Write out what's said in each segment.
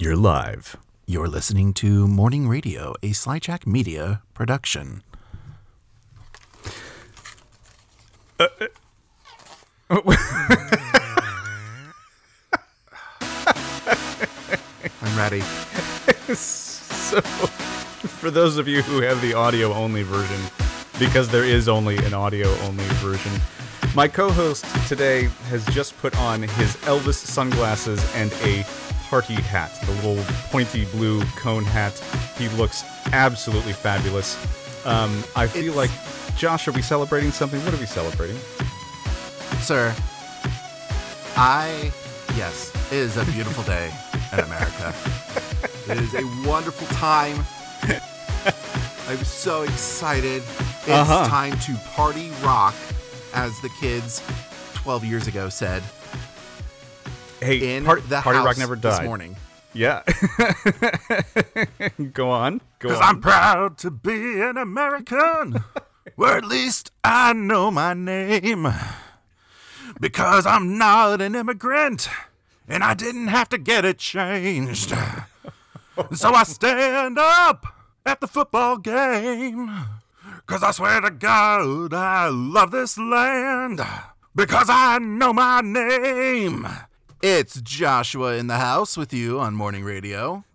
You're live. You're listening to Morning Radio, a Slyjack Media production. I'm ready. So, for those of you who have the audio only version, because there is only an audio only version, my co host today has just put on his Elvis sunglasses and a party hat, the little pointy blue cone hat. He looks absolutely fabulous. Um, I feel It's- like, Josh, are we celebrating something? What are we celebrating? Sir, I. Yes, it is a beautiful day in America. it is a wonderful time. I'm so excited. It's Uh-huh. time to party rock, as the kids 12 years ago said Hey, in Party, the Party Rock never died. this morning. Yeah. Go on. Go Because on. I'm proud to be an American, or at least I know my name. Because I'm not an immigrant, and I didn't have to get it changed. so I stand up at the football game. Because I swear to God, I love this land. Because I know my name. It's Joshua in the house with you on morning radio.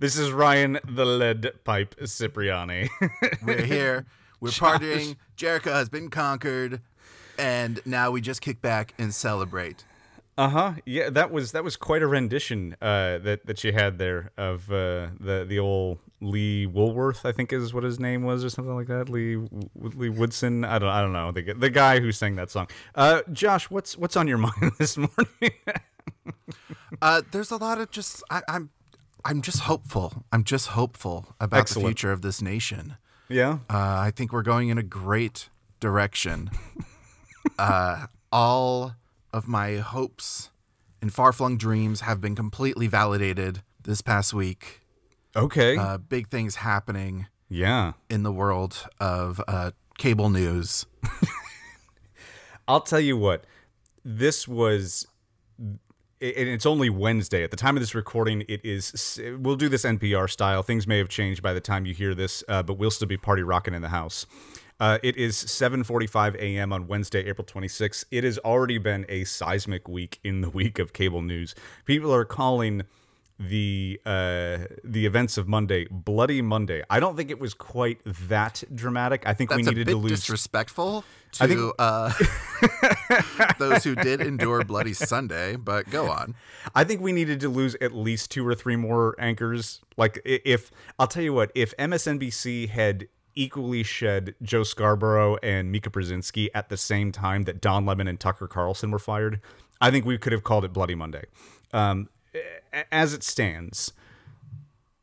This is Ryan the Lead Pipe Cipriani. We're here. We're partying. Jericho has been conquered, and now we just kick back and celebrate. Uh huh. Yeah, that was that was quite a rendition uh, that that she had there of uh, the the old Lee Woolworth, I think is what his name was, or something like that. Lee Lee Woodson. I don't I don't know the the guy who sang that song. Uh, Josh, what's what's on your mind this morning? Uh, there's a lot of just I, I'm, I'm just hopeful. I'm just hopeful about Excellent. the future of this nation. yeah. Uh, I think we're going in a great direction. uh, all of my hopes and far-flung dreams have been completely validated this past week. Okay. Uh, big things happening yeah. in the world of uh, cable news. I'll tell you what. This was and it's only Wednesday. At the time of this recording, it is. We'll do this NPR style. Things may have changed by the time you hear this, uh, but we'll still be party rocking in the house. Uh, it is 7:45 a.m. on Wednesday, April 26th. It has already been a seismic week in the week of cable news. People are calling the uh, the events of Monday Bloody Monday. I don't think it was quite that dramatic. I think we That's a needed to lose. disrespectful to think- uh, those who did endure Bloody Sunday. But go on. I think we needed to lose at least two or three more anchors. Like if I'll tell you what, if MSNBC had equally shed Joe Scarborough and Mika Brzezinski at the same time that Don Lemon and Tucker Carlson were fired, I think we could have called it Bloody Monday. Um, as it stands,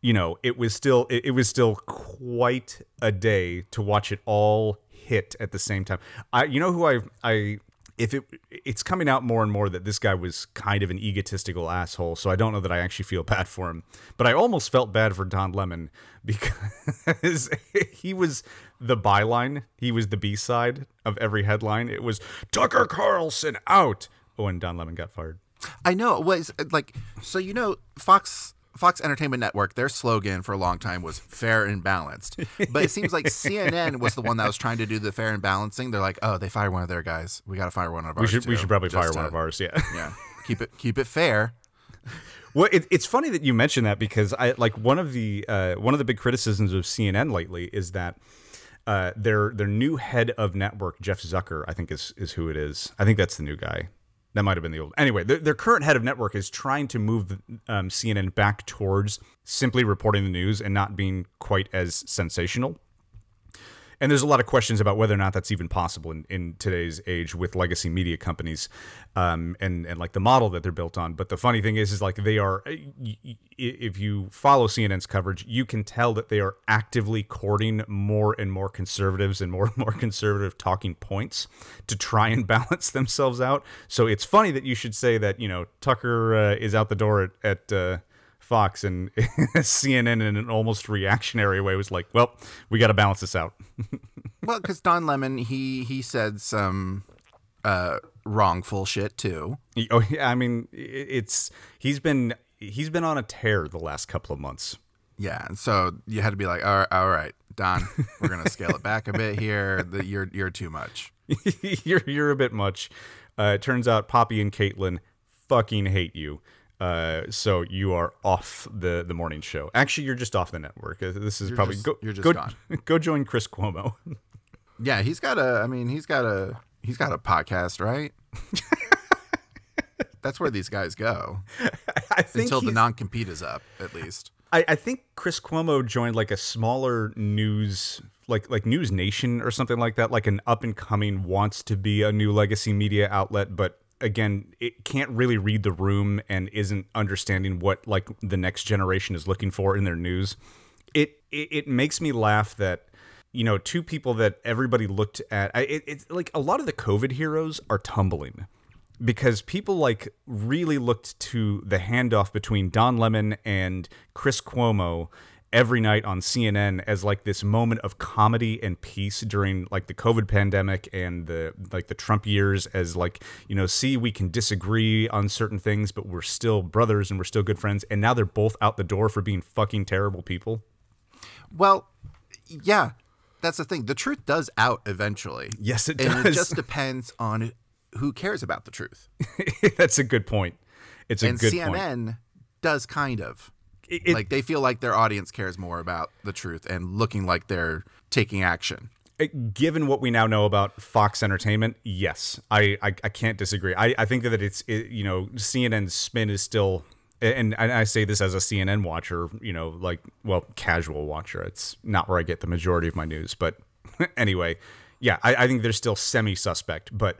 you know, it was still it, it was still quite a day to watch it all hit at the same time. I you know who I I if it it's coming out more and more that this guy was kind of an egotistical asshole, so I don't know that I actually feel bad for him. But I almost felt bad for Don Lemon because he was the byline, he was the B side of every headline. It was Tucker Carlson out when Don Lemon got fired. I know it was like so. You know, Fox Fox Entertainment Network. Their slogan for a long time was "fair and balanced," but it seems like CNN was the one that was trying to do the fair and balancing. They're like, "Oh, they fired one of their guys. We got to fire one of ours." We should we should probably fire to- one of ours. Yeah. Yeah, keep it keep it fair. Well, it, it's funny that you mention that because I like one of the uh, one of the big criticisms of CNN lately is that uh, their their new head of network, Jeff Zucker, I think is is who it is. I think that's the new guy. That might have been the old. Anyway, their, their current head of network is trying to move um, CNN back towards simply reporting the news and not being quite as sensational. And there's a lot of questions about whether or not that's even possible in, in today's age with legacy media companies, um, and and like the model that they're built on. But the funny thing is, is like they are. If you follow CNN's coverage, you can tell that they are actively courting more and more conservatives and more and more conservative talking points to try and balance themselves out. So it's funny that you should say that you know Tucker uh, is out the door at. at uh, Fox and CNN in an almost reactionary way was like, well, we got to balance this out. Well, because Don Lemon, he he said some uh, wrongful shit too. Oh yeah, I mean it's he's been he's been on a tear the last couple of months. Yeah, and so you had to be like, all right, all right Don, we're gonna scale it back a bit here. The, you're you're too much. you're you're a bit much. Uh, it turns out Poppy and Kaitlan fucking hate you. Uh, so you are off the the morning show. Actually, you're just off the network. Uh, This is probably just- go, you're just go, gone. go join Chris Cuomo. Yeah, he's got a. I mean, he's got a. He's got a podcast, right? That's where these guys go I think until the non compete is up, at least. I, I think Chris Cuomo joined like a smaller news like like News Nation or something like that, like an up and coming wants to be a new legacy media outlet, but again, it can't really read the room and isn't understanding what like the next generation is looking for in their news. It it, it makes me laugh that you know two people that everybody looked at. It, it's like a lot of the COVID heroes are tumbling because people like really looked to the handoff between Don Lemon and Chris Cuomo every night on CNN as like this moment of comedy and peace during like the COVID pandemic and the like the Trump years as like you know see we can disagree on certain things but we're still brothers and we're still good friends and now they're both out the door for being fucking terrible people. Well, yeah, that's the thing. The truth does out eventually. Yes, it does. and it just depends on who cares about the truth. That's a good point. It's a and good CNN point. does kind of. It- it- like they feel like their audience cares more about the truth and looking like they're taking action. Uh, given what we now know about Fox Entertainment, yes, I I, I can't disagree. I, I think that it's it, you know CNN's spin is still, and, and I say this as a CNN watcher, you know, like well casual watcher. It's not where I get the majority of my news, but anyway, yeah, I, I think they're still semi suspect, but.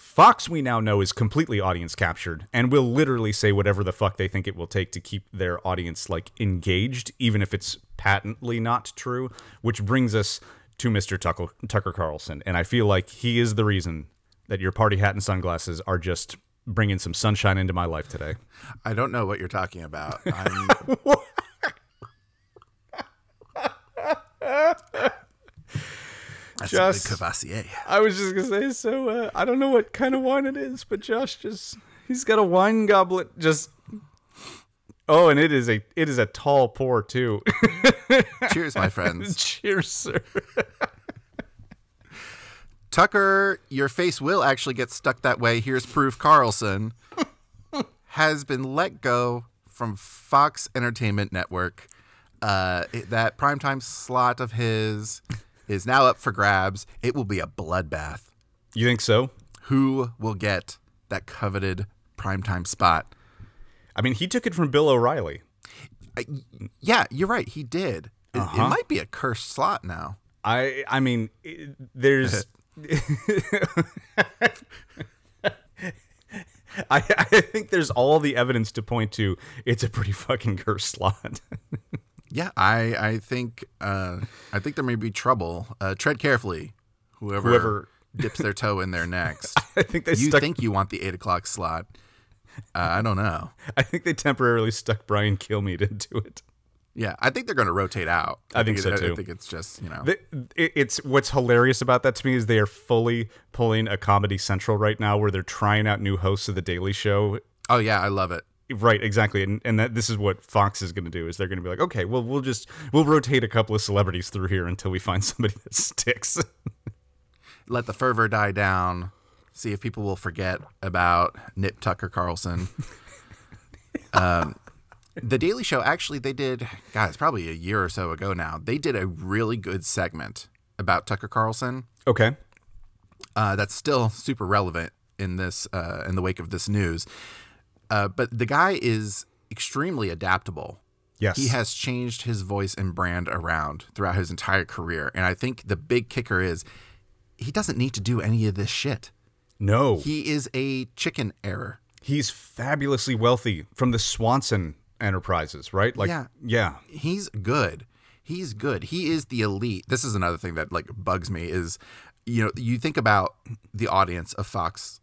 Fox, we now know, is completely audience captured and will literally say whatever the fuck they think it will take to keep their audience like engaged, even if it's patently not true. Which brings us to Mr. Tucker, Tucker Carlson, and I feel like he is the reason that your party hat and sunglasses are just bringing some sunshine into my life today. I don't know what you're talking about. That's Just- Cavassier. I was just gonna say, so uh, I don't know what kind of wine it is, but Josh just he's got a wine goblet just. Oh, and it is a it is a tall pour too. Cheers, my friends. Cheers, sir. Tucker, your face will actually get stuck that way. Here's proof Carlson has been let go from Fox Entertainment Network. Uh, that primetime slot of his is now up for grabs. It will be a bloodbath. You think so? Who will get that coveted primetime spot? I mean, he took it from Bill O'Reilly. Yeah, you're right. He did. It, it uh-huh. might be a cursed slot now. I I mean, it- there's. I, I think there's all the evidence to point to it's a pretty fucking cursed slot. Yeah, I I think uh, I think there may be trouble. Uh, tread carefully, whoever, Whoever- dips their toe in there next. I think they you stuck. think you want the eight o'clock slot? Uh, I don't know. I think they temporarily stuck Brian Kilmeade into it. Yeah, I think they're going to rotate out. I think so, too. I think it's just you know. It's what's hilarious about that to me is they are fully pulling a Comedy Central right now, where they're trying out new hosts of the Daily Show. oh yeah, I love it. Right, exactly, and and that this is what Fox is going to do is they're going to be like, okay, well, we'll just we'll rotate a couple of celebrities through here until we find somebody that sticks. Let the fervor die down. See if people will forget about Nip Tucker Carlson. um, the Daily Show actually they did, guys, probably a year or so ago now. They did a really good segment about Tucker Carlson. okay, uh, that's still super relevant in this uh, in the wake of this news. Uh, but the guy is extremely adaptable. yes, He has changed his voice and brand around throughout his entire career, and I think the big kicker is he doesn't need to do any of this shit. no, He is a chicken error. he's fabulously wealthy from the Swanson Enterprises, right? Like, Yeah. yeah, He's good. He's good. He is the elite. This is another thing that like bugs me is you know, you think about the audience of Fox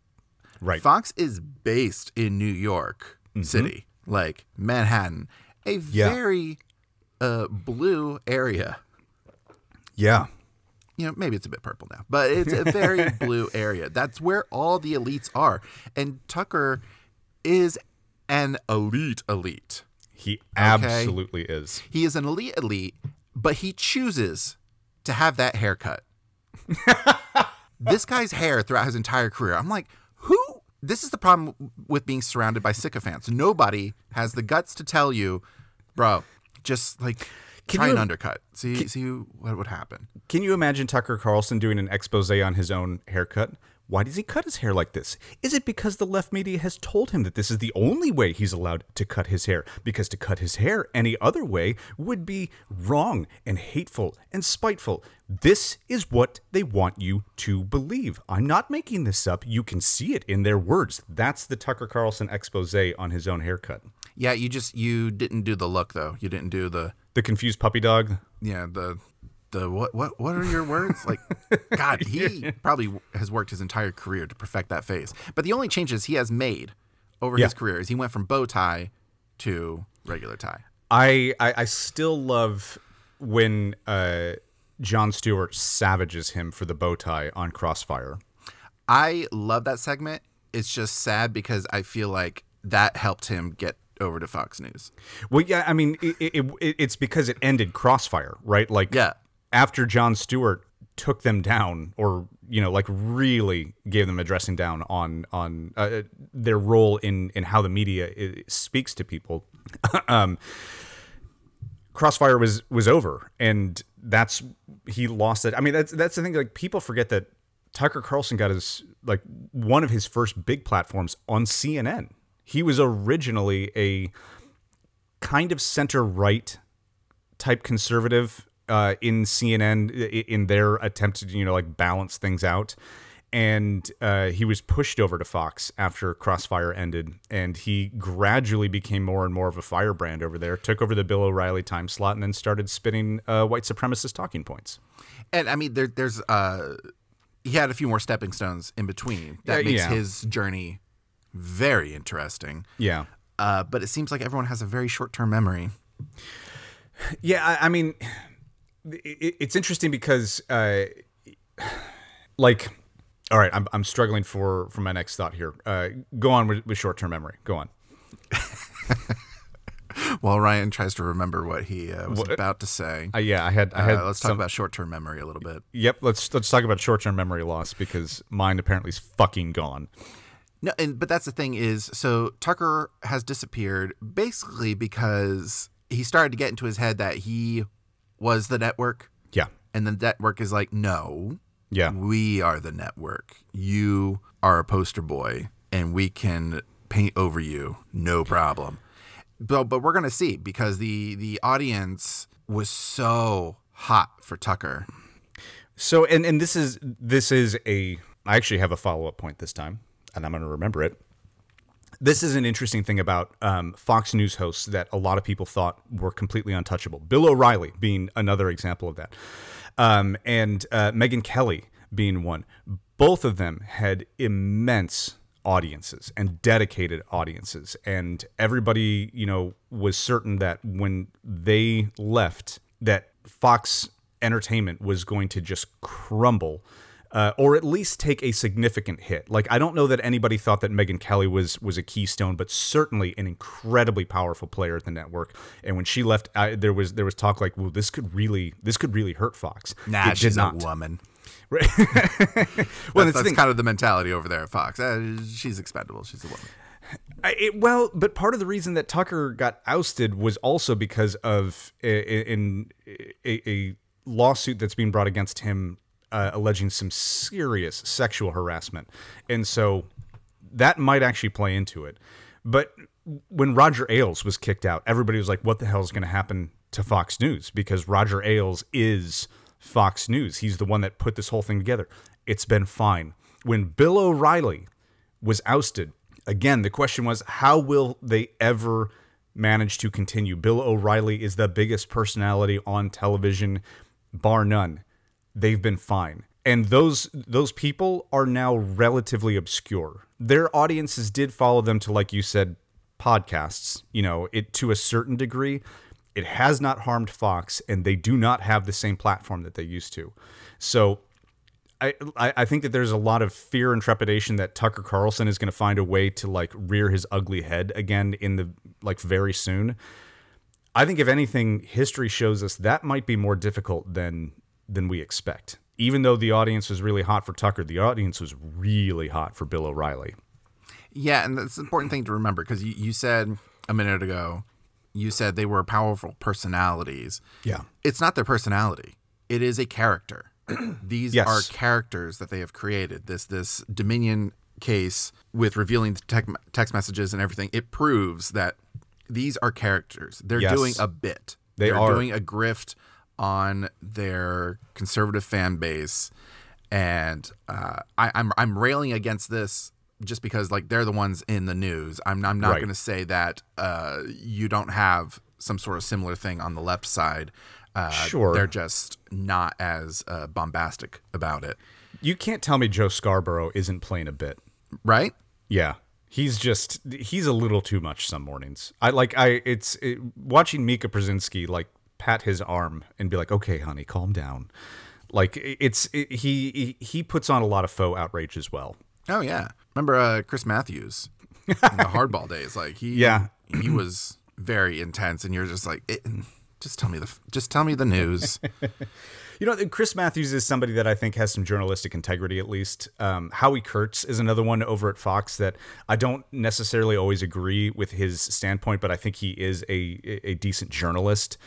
right. Fox is based in New York City, like Manhattan, a Yeah. very uh, blue area. Yeah. you know, maybe it's a bit purple now, but it's a very blue area. That's where all the elites are. And Tucker is an elite elite. He absolutely is. He is an elite elite, but he chooses to have that haircut. this guy's hair throughout his entire career. I'm like, who? This is the problem with being surrounded by sycophants. Nobody has the guts to tell you, bro, just like Can try you- an undercut. See, see what would happen. Can you imagine Tucker Carlson doing an expose on his own haircut? Why does he cut his hair like this? Is it because the left media has told him that this is the only way he's allowed to cut his hair? Because to cut his hair any other way would be wrong and hateful and spiteful. This is what they want you to believe. I'm not making this up. You can see it in their words. That's the Tucker Carlson expose on his own haircut. Yeah, you just you didn't do the look though. You didn't do the The confused puppy dog. yeah the the what what what are your words like? God, he probably has worked his entire career to perfect that face. But the only changes he has made over Yeah. his career is he went from bow tie to regular tie. I, I I still love when uh, Jon Stewart savages him for the bow tie on Crossfire. I love that segment. It's just sad because I feel like that helped him get over to Fox News. Well, yeah, I mean, it, it, it, it's because it ended Crossfire, right? Like, Yeah. After Jon Stewart took them down, or you know, like really gave them a dressing down on on uh, their role in in how the media i speaks to people. um, Crossfire was was over, and that's he lost it. I mean, that's that's the thing. Like people forget that Tucker Carlson got his like one of his first big platforms on CNN. He was originally a kind of center right type conservative uh, in CNN in their attempt to you know like balance things out. And uh, he was pushed over to Fox after Crossfire ended, and he gradually became more and more of a firebrand over there. Took over the Bill O'Reilly time slot, and then started spitting uh, white supremacist talking points. And I mean, there, there's uh, he had a few more stepping stones in between that makes yeah. his journey very interesting. Yeah, Uh, but it seems like everyone has a very short term memory. Yeah, I, I mean, it's interesting because, uh, like, all right, I'm, I'm struggling for for my next thought here. Uh, go on with, with short term memory. Go on. While Ryan tries to remember what he uh, was about to say, Uh, yeah, I had I had uh, let's talk about short term memory a little bit. Yep, let's let's talk about short term memory loss because mine apparently is fucking gone. No, and but that's the thing is, so Tucker has disappeared basically because he started to get into his head that he was the network, Yeah, and the network is like, no, yeah, we are the network. You are a poster boy, and we can paint over you, no problem. But but we're gonna see because the the audience was so hot for Tucker. So and and this is this is a I actually have a follow up point this time, and I'm going to remember it. This is an interesting thing about um, Fox News hosts that a lot of people thought were completely untouchable. Bill O'Reilly being another example of that, um, and uh, Megyn Kelly being one. Both of them had immense audiences and dedicated audiences, and everybody, you know, was certain that when they left, that Fox Entertainment was going to just crumble uh, or at least take a significant hit. Like I don't know that anybody thought that Megyn Kelly was was a keystone, but certainly an incredibly powerful player at the network. And when she left, I, there was there was talk like, "Well, this could really this could really hurt Fox." Nah, It did she's not. a woman. well, That's, that's thing. kind of the mentality over there at Fox. Uh, she's expendable. She's a woman. I- it, well, but part of the reason that Tucker got ousted was also because of a, in a, a lawsuit that's being brought against him uh, alleging some serious sexual harassment, and so that might actually play into it. But when Roger Ailes was kicked out, everybody was like, "What the hell is going to happen to Fox News?" Because Roger Ailes is Fox News. He's the one that put this whole thing together. It's been fine. When Bill O'Reilly was ousted, again, the question was, how will they ever manage to continue? Bill O'Reilly is the biggest personality on television, bar none. They've been fine. And those those people are now relatively obscure. Their audiences did follow them to, like you said, podcasts, you know, it to a certain degree. It has not harmed Fox, and they do not have the same platform that they used to. So I, I think that there's a lot of fear and trepidation that Tucker Carlson is going to find a way to like rear his ugly head again in the like very soon. I think if anything, history shows us that might be more difficult than than we expect. Even though the audience was really hot for Tucker, the audience was really hot for Bill O'Reilly. Yeah, and that's an important thing to remember because you, you said a minute ago, you said they were powerful personalities. Yeah. It's not their personality. It is a character. These Yes. are characters that they have created. This this Dominion case with revealing the tech, text messages and everything. It proves that these are characters. They're Yes. doing a bit. They They're are. doing a grift on their conservative fan base, and uh, I, I'm I'm railing against this just because like they're the ones in the news. I'm I'm not Right. going to say that uh, you don't have some sort of similar thing on the left side. Uh, Sure. they're just not as uh, bombastic about it, You can't tell me Joe Scarborough isn't playing a bit. right? Yeah. He's just he's a little too much some mornings. I like I it's it, watching Mika Brzezinski like pat his arm and be like, "Okay, honey, calm down." Like it's it, he he- puts on a lot of faux outrage as well. Oh yeah, remember uh, Chris Matthews in the hardball days? Like he, Yeah. he was very intense, and you're just like, just tell me the, just tell me the news. You know, Chris Matthews is somebody that I think has some journalistic integrity, at least. Um, Howie Kurtz is another one over at Fox that I don't necessarily always agree with his standpoint, but I think he is a a decent journalist.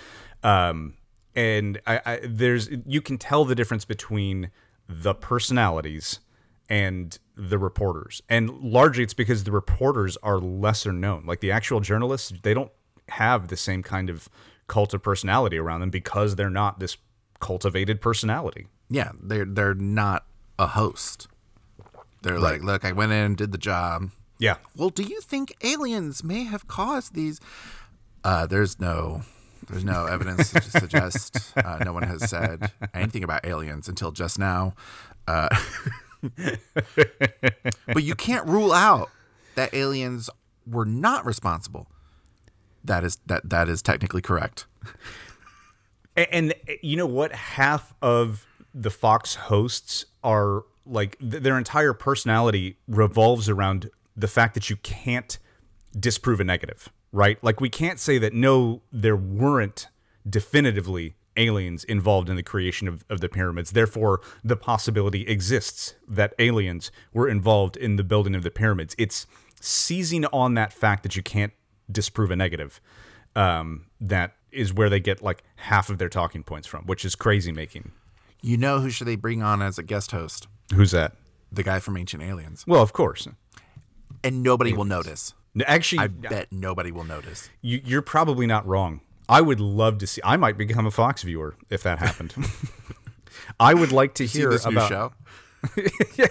Um, and I, I there's you can tell the difference between the personalities and the reporters, and largely it's because the reporters are lesser known. Like the actual journalists, they don't have the same kind of cult of personality around them because they're not this cultivated personality. yeah, they're they're not a host. They're like, look, I went in and did the job. Yeah. Well, do you think aliens may have caused these? Uh, there's no, there's no evidence to suggest. Uh, no one has said anything about aliens until just now. Uh, but you can't rule out that aliens were not responsible. That is that that is technically correct. A- And, uh, you know what? Half of the Fox hosts are like th- their entire personality revolves around the fact that you can't disprove a negative, right? Like we can't say that no, there weren't definitively aliens involved in the creation of, of the pyramids. Therefore, the possibility exists that aliens were involved in the building of the pyramids. It's seizing on that fact that you can't disprove a negative. Um, that is where they get like half of their talking points from, which is crazy making. You know who should they bring on as a guest host? Who's that? The guy from Ancient Aliens, Well, of course. and nobody will notice. Actually, I bet nobody will notice. you, you're probably not wrong. I would love to see. I might become a Fox viewer if that happened. I would like to hear about. show?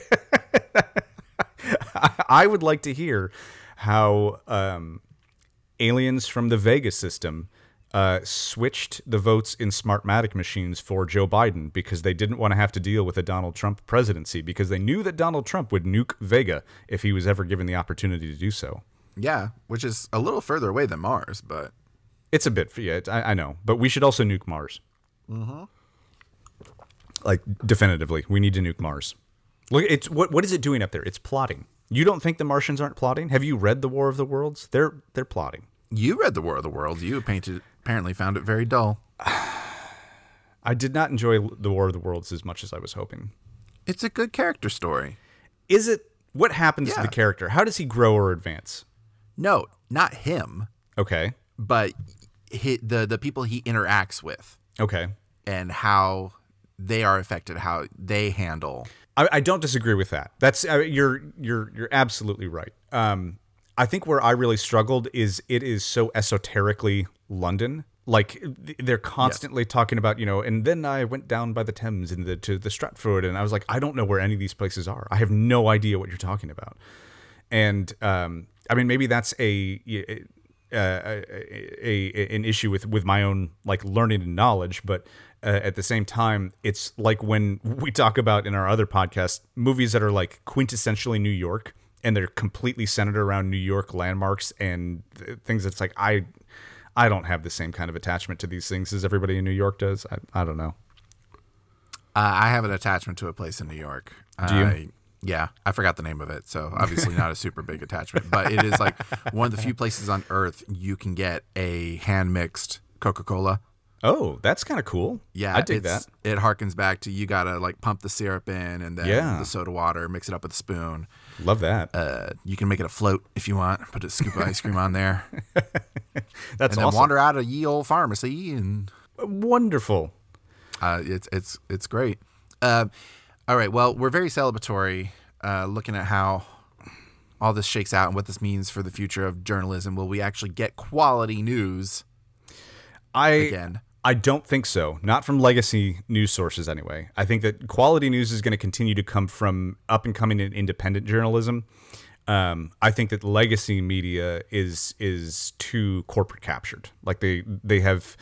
I would like to hear how um, aliens from the Vega system uh, switched the votes in Smartmatic machines for Joe Biden because they didn't want to have to deal with a Donald Trump presidency because they knew that Donald Trump would nuke Vega if he was ever given the opportunity to do so. Yeah, which is a little further away than Mars, but It's a bit, yeah, it's, I, I know, but we should also nuke Mars. Mm-hmm. Like definitively, we need to nuke Mars. Look, it's what what is it doing up there? It's plotting. You don't think the Martians aren't plotting? Have you read the War of the Worlds? They're they're plotting. you read the War of the Worlds. You painted apparently found it very dull. I did not enjoy the War of the Worlds as much as I was hoping. It's a good character story. Is it? What happens to the character? How does he grow or advance? No, not him, Okay, but he, the the people he interacts with okay. and how they are affected, how they handle. I, I don't disagree with that. That's uh, you're you're you're absolutely right. Um, I think where I really struggled is it is so esoterically London. Like they're constantly talking about you know, and then I went down by the Thames and the, to the Stratford, and I was like, I don't know where any of these places are. I have no idea what you're talking about. And um, I mean, maybe that's a, uh, a, a an issue with with my own like learning and knowledge, but uh, at the same time, it's like when we talk about in our other podcast movies that are like quintessentially New York and they're completely centered around New York landmarks and th- things. That's like I. I don't have the same kind of attachment to these things as everybody in New York does. I, I don't know. Uh, I have an attachment to a place in New York. Do you? Yeah, I forgot the name of it, so obviously not a super big attachment, but it is like one of the few places on earth you can get a hand mixed Coca Cola. Oh, that's kind of cool. Yeah, I dig that. It harkens back to you gotta like pump the syrup in and then Yeah. the soda water, mix it up with a spoon. Love that. Uh, you can make it a float if you want. Put a scoop of ice cream on there, that's and awesome. wander out of ye old pharmacy, and Wonderful. uh, it's it's it's great. Uh, all right, well, we're very celebratory, uh, looking at how all this shakes out and what this means for the future of journalism. Will we actually get quality news I again? I don't think so. Not from legacy news sources, anyway. I think that quality news is going to continue to come from up and coming and independent journalism. Um, I think that legacy media is is too corporate captured. Like they they have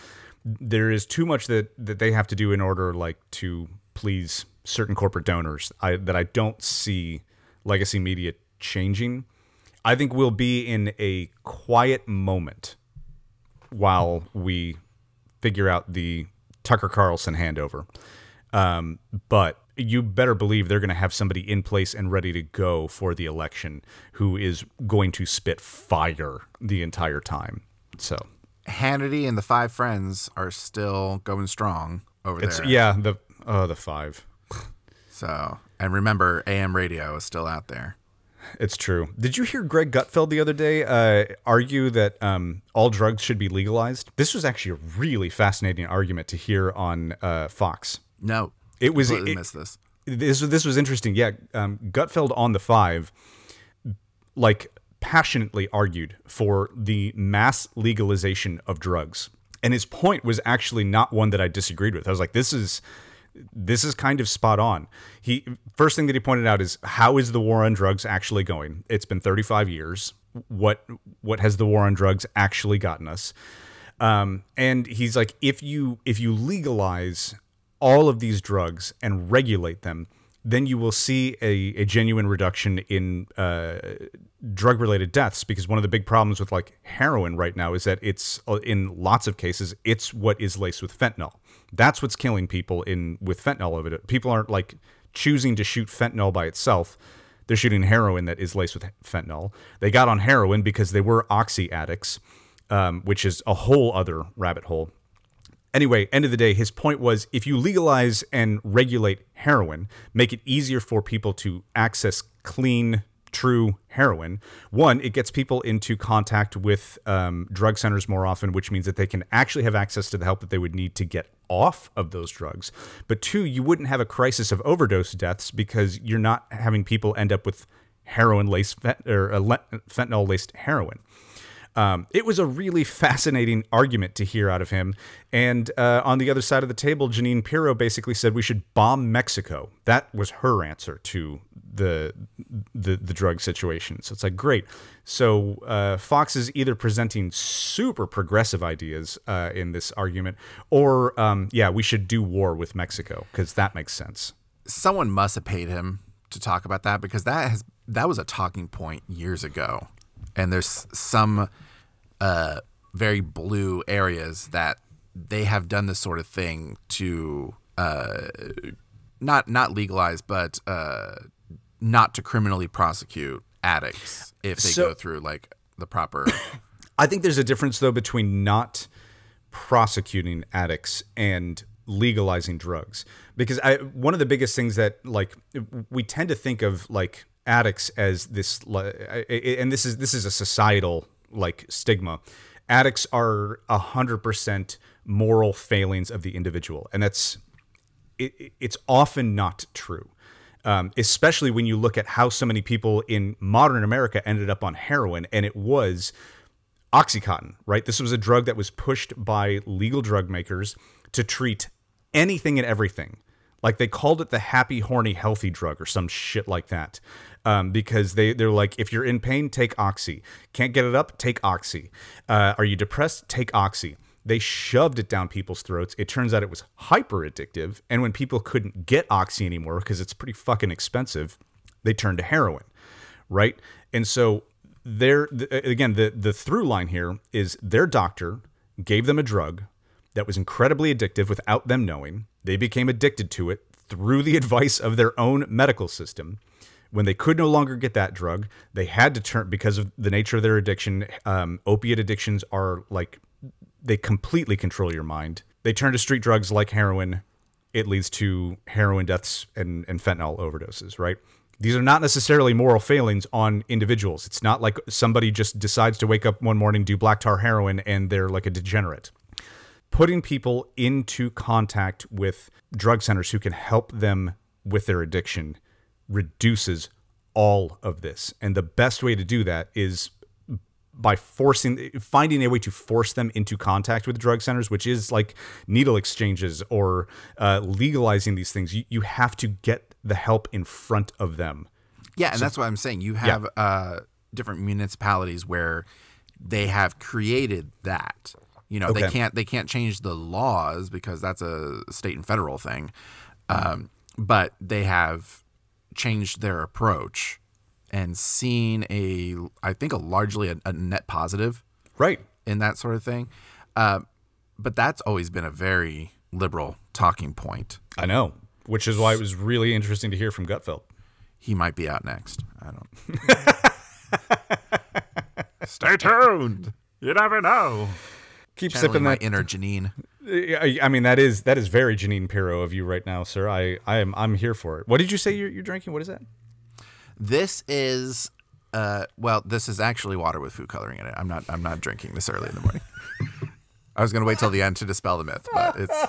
there is too much that that they have to do in order like to please certain corporate donors. I that I don't see legacy media changing. I think we'll be in a quiet moment while we figure out the Tucker Carlson handover. Um, but you better believe they're going to have somebody in place and ready to go for the election who is going to spit fire the entire time. So Hannity and the five friends are still going strong over it's there. yeah the oh the five. So, and remember, AM radio is still out there. It's true. Did you hear Greg Gutfeld the other day uh, argue that um, all drugs should be legalized? This was actually a really fascinating argument to hear on uh, Fox. No, It was- completely it- missed this. this this was interesting. Yeah, um, Gutfeld on the five, like passionately argued for the mass legalization of drugs, and his point was actually not one that I disagreed with. I was like, this is this is kind of spot on. He first thing that he pointed out is how is the war on drugs actually going? It's been 35 years. What what has the war on drugs actually gotten us? Um, and he's like, if you if you legalize all of these drugs and regulate them, then you will see a, a genuine reduction in uh, drug related deaths. Because one of the big problems with like heroin right now is that it's uh, in lots of cases it's what is laced with fentanyl. That's what's killing people in with fentanyl of it. People aren't like choosing to shoot fentanyl by itself. They're shooting heroin that is laced with fentanyl. They got on heroin because they were oxy addicts, um, which is a whole other rabbit hole. Anyway, end of the day, his point was if you legalize and regulate heroin, make it easier for people to access clean, true heroin. One, it gets people into contact with um, drug centers more often, which means that they can actually have access to the help that they would need to get off of those drugs. But two, you wouldn't have a crisis of overdose deaths because you're not having people end up with heroin laced fent- or uh, fentanyl laced heroin. Um, it was a really fascinating argument to hear out of him. And uh, on the other side of the table, Jeanine Pirro basically said we should bomb Mexico. That was her answer to the the, the drug situation. So it's like great. So uh, Fox is either presenting super progressive ideas uh, in this argument, or um, yeah, we should do war with Mexico because that makes sense. Someone must have paid him to talk about that because that has that was a talking point years ago, and there's some uh, very blue areas that they have done this sort of thing to uh, not not legalize, but uh, not to criminally prosecute addicts if they So- go through like the proper. I think there's a difference though between not prosecuting addicts and legalizing drugs because I one of the biggest things that like we tend to think of like addicts as this and this is this is a societal like stigma addicts are a hundred percent moral failings of the individual and that's it, it- it's often not true. Um, especially when you look at how so many people in modern America ended up on heroin, and it was Oxycontin, right? This was a drug that was pushed by legal drug makers to treat anything and everything. Like they called it the happy, horny, healthy drug or some shit like that. Um, because they, they're like, if you're in pain, take Oxy. Can't get it up, take Oxy. Uh, are you depressed? Take Oxy. They shoved it down people's throats. It turns out it was hyper addictive. And when people couldn't get Oxy anymore because it's pretty fucking expensive, they turned to heroin, right? And so there, th- again, the the through line here is their doctor gave them a drug that was incredibly addictive without them knowing. They became addicted to it through the advice of their own medical system. When they could no longer get that drug, they had to turn because of the nature of their addiction. Um, opiate addictions are like they completely control your mind. They turn to street drugs like heroin. It leads to heroin deaths and, and fentanyl overdoses, right? These are not necessarily moral failings on individuals. It's not like somebody just decides to wake up one morning, do black tar heroin, and they're like a degenerate. Putting people into contact with drug centers who can help them with their addiction reduces all of this. And the best way to do that is by forcing finding a way to force them into contact with drug centers which is like needle exchanges or uh, legalizing these things you, you have to get the help in front of them Yeah, and that's what I'm saying. You have uh, different municipalities where they have created that. You know, they can't they can't change the laws because that's a state and federal thing. Um, but they have changed their approach and seen a I think a largely a, a net positive right in that sort of thing. Uh, but that's always been a very liberal talking point. i know which is why it was really interesting to hear from gutfeld He might be out next. I don't. Stay tuned. You never know. Keep sipping my that inner Jeanine. I, I mean that is that is very jeanine pirro of you right now sir i i am i'm here for it what did you say you're, you're drinking what is that This is, uh, well, this is actually water with food coloring in it. I'm not. I'm not drinking this early in the morning. I was gonna wait till the end to dispel the myth, but it's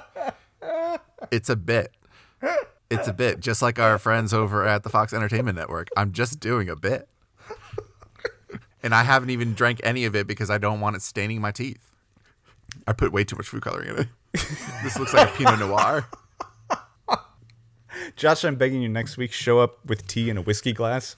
it's a bit. It's a bit, just like our friends over at the Fox Entertainment Network. I'm just doing a bit. And I haven't even drank any of it because I don't want it staining my teeth. I put way too much food coloring in it. this looks like a Pinot Noir. Josh, I'm begging you next week show up with tea in a whiskey glass.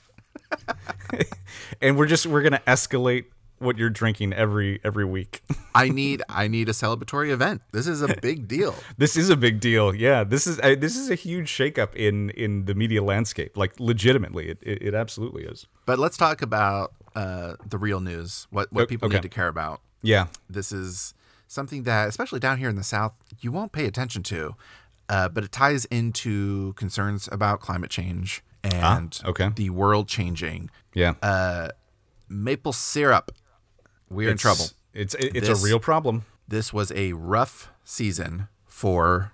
and we're just we're gonna escalate what you're drinking every every week. I need I need a celebratory event. This is a big deal. this is a big deal. Yeah, this is uh, this is a huge shakeup in in the media landscape. Like legitimately, it it, it absolutely is. But let's talk about uh, the real news. What what people okay. need to care about. Yeah, This is something that, especially down here in the South, you won't pay attention to. Uh, but it ties into concerns about climate change and okay. the world changing. yeah. Maple syrup. We're in trouble. It's it's This- a real problem. This was a rough season for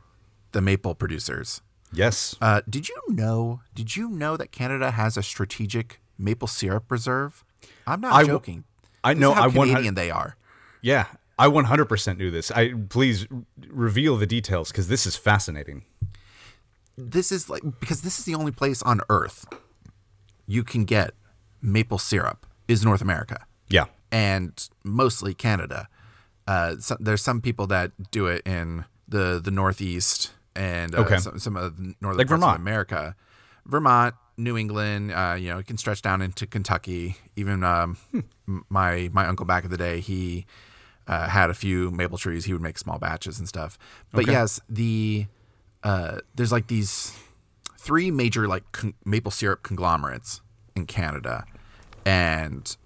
the maple producers. Yes. Uh, did you know? Did you know that Canada has a strategic maple syrup reserve? I'm not I joking. I know. how I Canadian they are. Yeah, I 100% knew this. I please reveal the details because this is fascinating. This is like because this is the only place on Earth you can get maple syrup is North America Yeah. and mostly Canada. Uh, so, there's some people that do it in the the Northeast and uh, Okay. some, some of the northern Like parts Vermont. of America, Vermont, New England. Uh, you know, it can stretch down into Kentucky. Even um, m- my my uncle back in the day, he uh, had a few maple trees. He would make small batches and stuff. But Okay. yes, the uh, there's like these three major like con- maple syrup conglomerates in Canada, and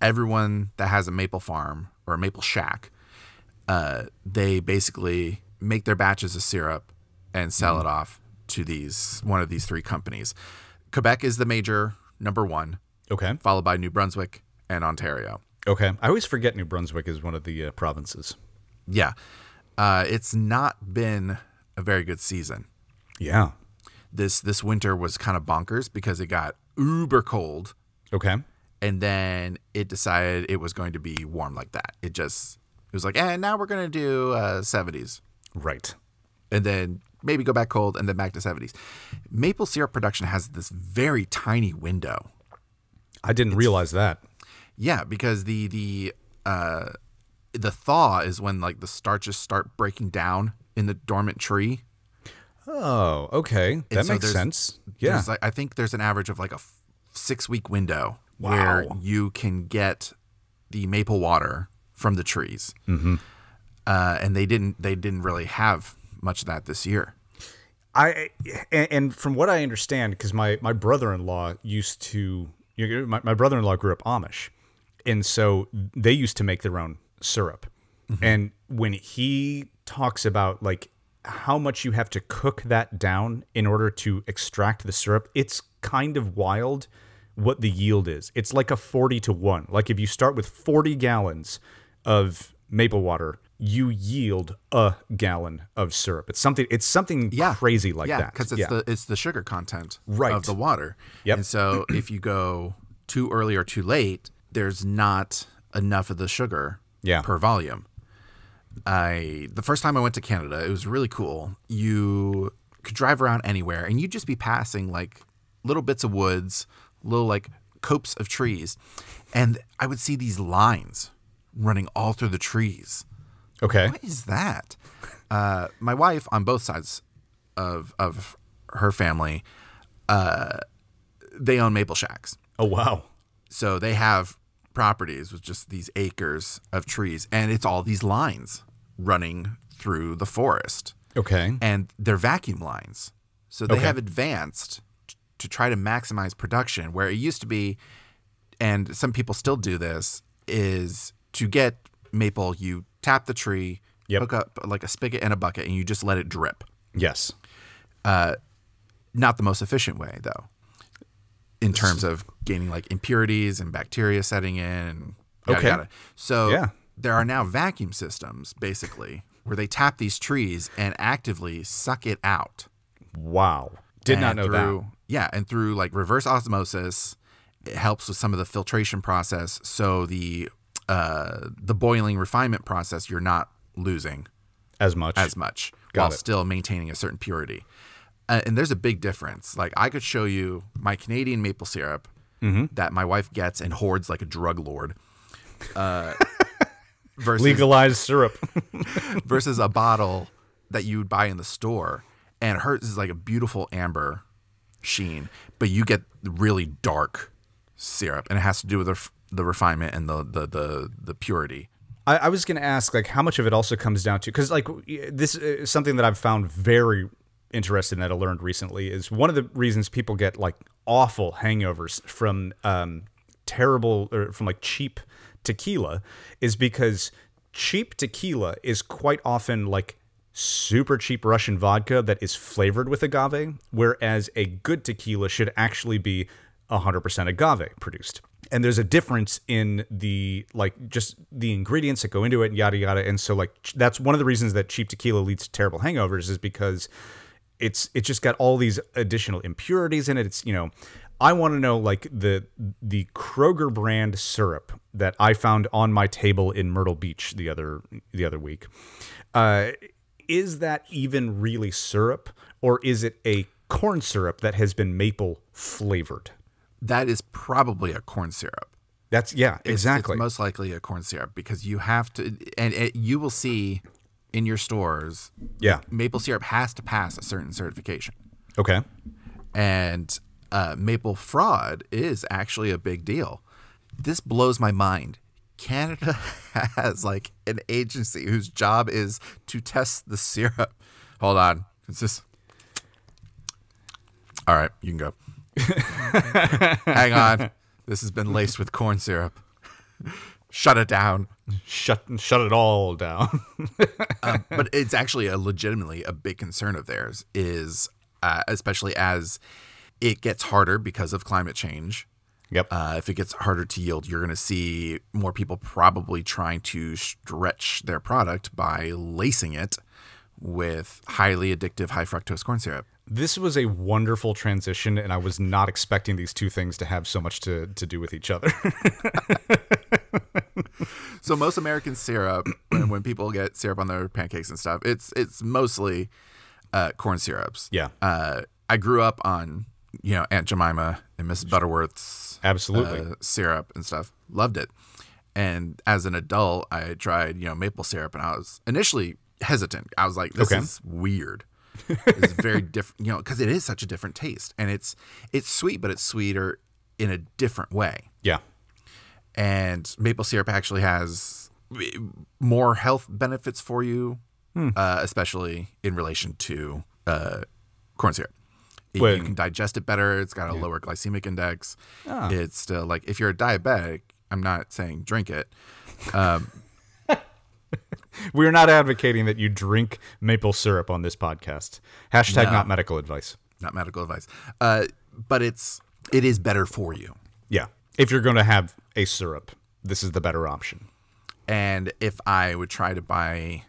everyone that has a maple farm or a maple shack, uh, they basically make their batches of syrup and sell it off to these one of these three companies. Quebec is the major number one, Okay. followed by New Brunswick and Ontario. Okay. I always forget New Brunswick is one of the uh, provinces. Yeah, uh, it's not been a very good season. Yeah. This this winter was kind of bonkers because it got uber cold Okay. and then it decided it was going to be warm like that. It just it was like, and now we're gonna do uh, 70s, Right. and then maybe go back cold, and then back to 70s. Maple syrup production has this very tiny window. I didn't realize that. Yeah, because the the uh, the thaw is when like the starches start breaking down in the dormant tree. Oh, okay. That so makes sense. Yeah. Like I think there's an average of like a f- six week window where you can get the maple water from the trees. Mm-hmm. Uh, and they didn't they didn't really have much of that this year. I and, and from what I understand, because my my brother in law used to, you know, my, my brother in law grew up Amish, and so they used to make their own syrup, mm-hmm. And when he talks about like how much you have to cook that down in order to extract the syrup, it's kind of wild what the yield is. It's like a 40 to 1. Like if you start with 40 gallons of maple water, you yield a gallon of syrup. It's something it's something crazy like yeah, that. because it's the it's the sugar content Right. of the water. Yep. And so if you go too early or too late, there's not enough of the sugar Yeah. per volume. I the first time I went to Canada, it was really cool. You could drive around anywhere and you'd just be passing like little bits of woods, little like copes of trees, and I would see these lines running all through the trees. Okay. What is that? Uh, my wife on both sides of of her family, uh, they own maple shacks, Oh wow. so they have properties with just these acres of trees, and it's all these lines running through the forest, Okay. and they're vacuum lines. So they Okay. have advanced t- to try to maximize production, where it used to be, and some people still do this, is to get maple, you tap the tree, Yep. hook up like a spigot and a bucket, and you just let it drip. Yes. Uh, not the most efficient way, though, in terms of gaining like impurities and bacteria setting in. And yada, Okay. yada. So Yeah. there are now vacuum systems, basically, where they tap these trees and actively suck it out. Wow. Did not know through, that. Yeah, and through like reverse osmosis, it helps with some of the filtration process. So the uh, the boiling refinement process, you're not losing As much. as much Got while it. still maintaining a certain purity. Uh, and there's a big difference. Like I could show you my Canadian maple syrup Mm-hmm. that my wife gets and hoards like a drug lord. Uh, versus Legalized syrup. versus a bottle that you would buy in the store, and hers is like a beautiful amber sheen, but you get really dark syrup, and it has to do with the, the refinement and the the the, the purity. I, I was going to ask, like, how much of it also comes down to because, like, this is something that I've found very interesting that I learned recently is one of the reasons people get like awful hangovers from um, terrible or from like cheap tequila is because cheap tequila is quite often like super cheap Russian vodka that is flavored with agave, whereas a good tequila should actually be 100% agave produced. And there's a difference in the like just the ingredients that go into it, yada yada. And so like that's one of the reasons that cheap tequila leads to terrible hangovers is because it's it's just got all these additional impurities in it. It's you know, I want to know like the the Kroger brand syrup that I found on my table in Myrtle Beach the other the other week. Uh, is that even really syrup, or is it a corn syrup that has been maple flavored? That is probably a corn syrup. That's yeah, It's- exactly. It's most likely a corn syrup because you have to, and it, you will see in your stores, yeah. maple syrup has to pass a certain certification. Okay. and uh, maple fraud is actually a big deal. This blows my mind. Canada has like an agency whose job is to test the syrup. Hold on, it's just. All right, you can go. Hang on, this has been laced with corn syrup. Shut it down. Shut shut it all down. but it's actually a legitimately a big concern of theirs is uh, especially as it gets harder because of climate change yep. uh, if it gets harder to yield you're going to see more people probably trying to stretch their product by lacing it with highly addictive high fructose corn syrup This was a wonderful transition, and I was not expecting these two things to have so much to, to do with each other. so most american syrup when, when people get syrup on their pancakes and stuff it's it's mostly uh, corn syrups Yeah. uh, i grew up on you know aunt jemima and mrs butterworth's Absolutely. uh, syrup and stuff loved it and as an adult i tried you know maple syrup and i was initially hesitant i was like this Okay. is weird it's very different you know because it is such a different taste and it's it's sweet but it's sweeter in a different way yeah. And maple syrup actually has more health benefits for you, Hmm. uh, especially in relation to uh, corn syrup. You- you can digest it better. It's got a lower glycemic index. Ah. It's still like if you're a diabetic, I'm not saying drink it, um, we are not advocating that you drink maple syrup on this podcast. Hashtag No. not medical advice. Not medical advice. Uh, but it's it is better for you. Yeah. If you're going to have a syrup, this is the better option. And if I would try to buy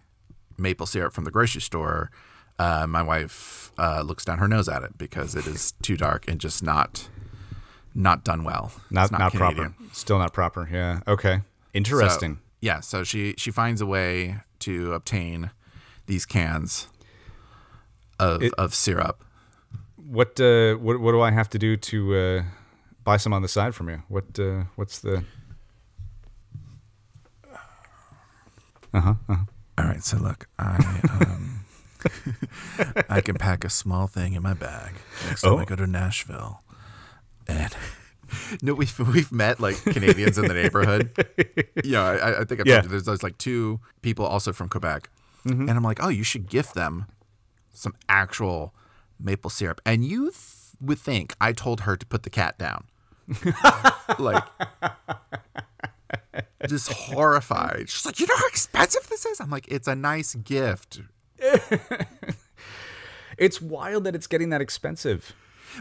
maple syrup from the grocery store, uh, my wife uh, looks down her nose at it because it is too dark and just not not done well. Not It's not, proper. Still not proper. Yeah. Okay. Interesting. So, yeah, so she she finds a way to obtain these cans of of syrup. what uh what what do I have to do to uh buy some on the side from you? What uh what's the All right, so look, I um, I can pack a small thing in my bag next time Oh. I go to Nashville, and no, we've we've met like Canadians in the neighborhood. Yeah, I, I think I've Yeah. there's there's like two people also from Quebec, and I'm like, oh, you should gift them some actual maple syrup, and you th- would think I told her to put the cat down, like. Just horrified. She's like, "You know how expensive this is?" I'm like, "It's a nice gift." It's wild that it's getting that expensive.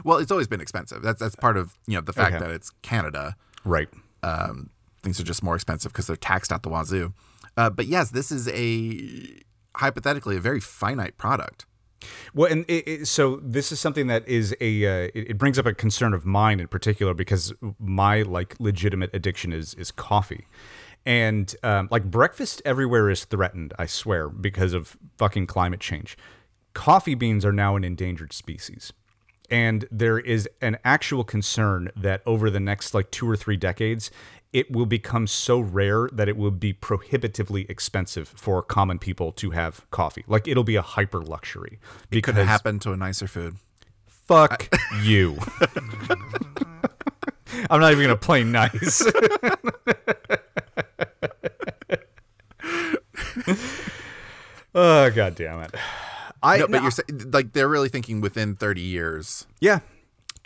Well, it's always been expensive. That's that's part of you know the fact Okay. that it's Canada. Right. Um, things are just more expensive because they're taxed out the wazoo. Uh, but yes, this is a hypothetically a very finite product. Well, and it, it, so this is something that is a uh, it, it brings up a concern of mine in particular because my like legitimate addiction is is coffee, and um, like breakfast everywhere is threatened. I swear because of fucking climate change. Coffee beans are now an endangered species. And there is an actual concern that over the next like two or three decades, it will become so rare that it will be prohibitively expensive for common people to have coffee. Like it'll be a hyper luxury. It could Because have happened to a nicer food. fuck you. I'm not even gonna play nice. oh god damn it. I No, but no, you're saying like they're really thinking within 30 years. Yeah,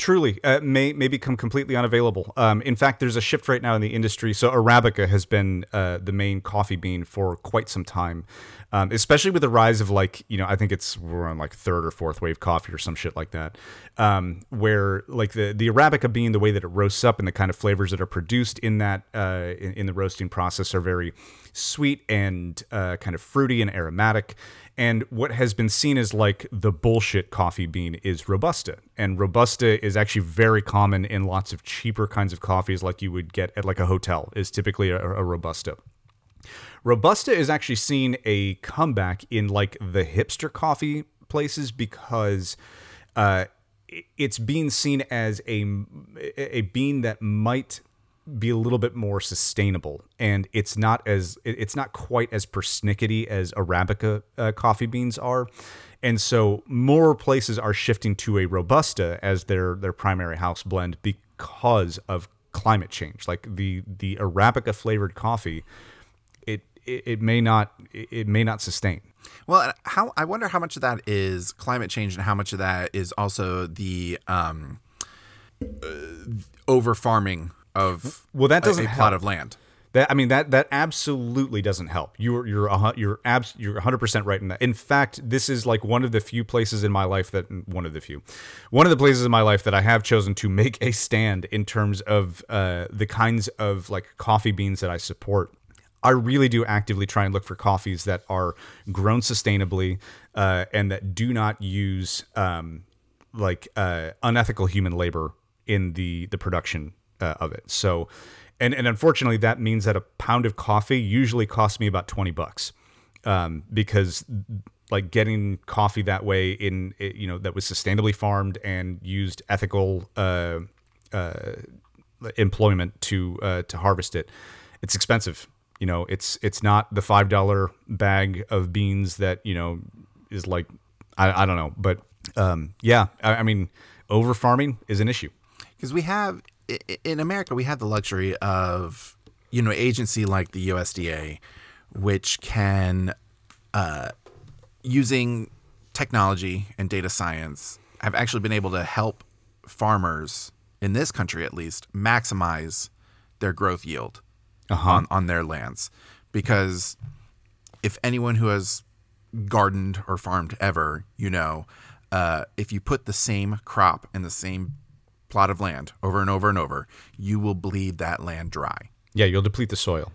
truly, uh, may may become completely unavailable. Um, in fact, there's a shift right now in the industry. So Arabica has been uh, the main coffee bean for quite some time, um, especially with the rise of like you know I think it's we're on like third or fourth wave coffee or some shit like that, um, where like the the Arabica bean, the way that it roasts up and the kind of flavors that are produced in that uh, in, in the roasting process are very sweet and uh, kind of fruity and aromatic. And what has been seen as like the bullshit coffee bean is Robusta. And Robusta is actually very common in lots of cheaper kinds of coffees, like you would get at like a hotel, is typically a, a Robusta. Robusta is actually seen a comeback in like the hipster coffee places because uh, it's being seen as a a bean that might be a little bit more sustainable. And it's not as it's not quite as persnickety as arabica uh, coffee beans are. And so more places are shifting to a robusta as their their primary house blend because of climate change. Like the the arabica flavored coffee it it, it may not it may not sustain. Well, how I wonder how much of that is climate change and how much of that is also the um, uh, over farming of Well, that doesn't a, plot of land. That I mean that that absolutely doesn't help. You're you're a, you're abs you're 100 percent right in that. In fact, this is like one of the few places in my life that one of the few, one of the places in my life that I have chosen to make a stand in terms of uh, the kinds of like coffee beans that I support. I really do actively try and look for coffees that are grown sustainably uh, and that do not use um, like uh, unethical human labor in the the production uh, of it. So, and and unfortunately, that means that a pound of coffee usually costs me about twenty bucks, um, because like getting coffee that way in you know that was sustainably farmed and used ethical uh, uh, employment to uh, to harvest it, it's expensive. You know, it's it's not the five dollar bag of beans that you know is like I, I don't know, but um, yeah, I, I mean, over farming is an issue. because we have in America we have the luxury of you know agency like the USDA, which can uh, using technology and data science have actually been able to help farmers in this country at least maximize their growth yield on, on their lands. Because if anyone who has gardened or farmed ever, you know, uh, if you put the same crop in the same plot of land over and over and over, you will bleed that land dry. Yeah, you'll deplete the soil.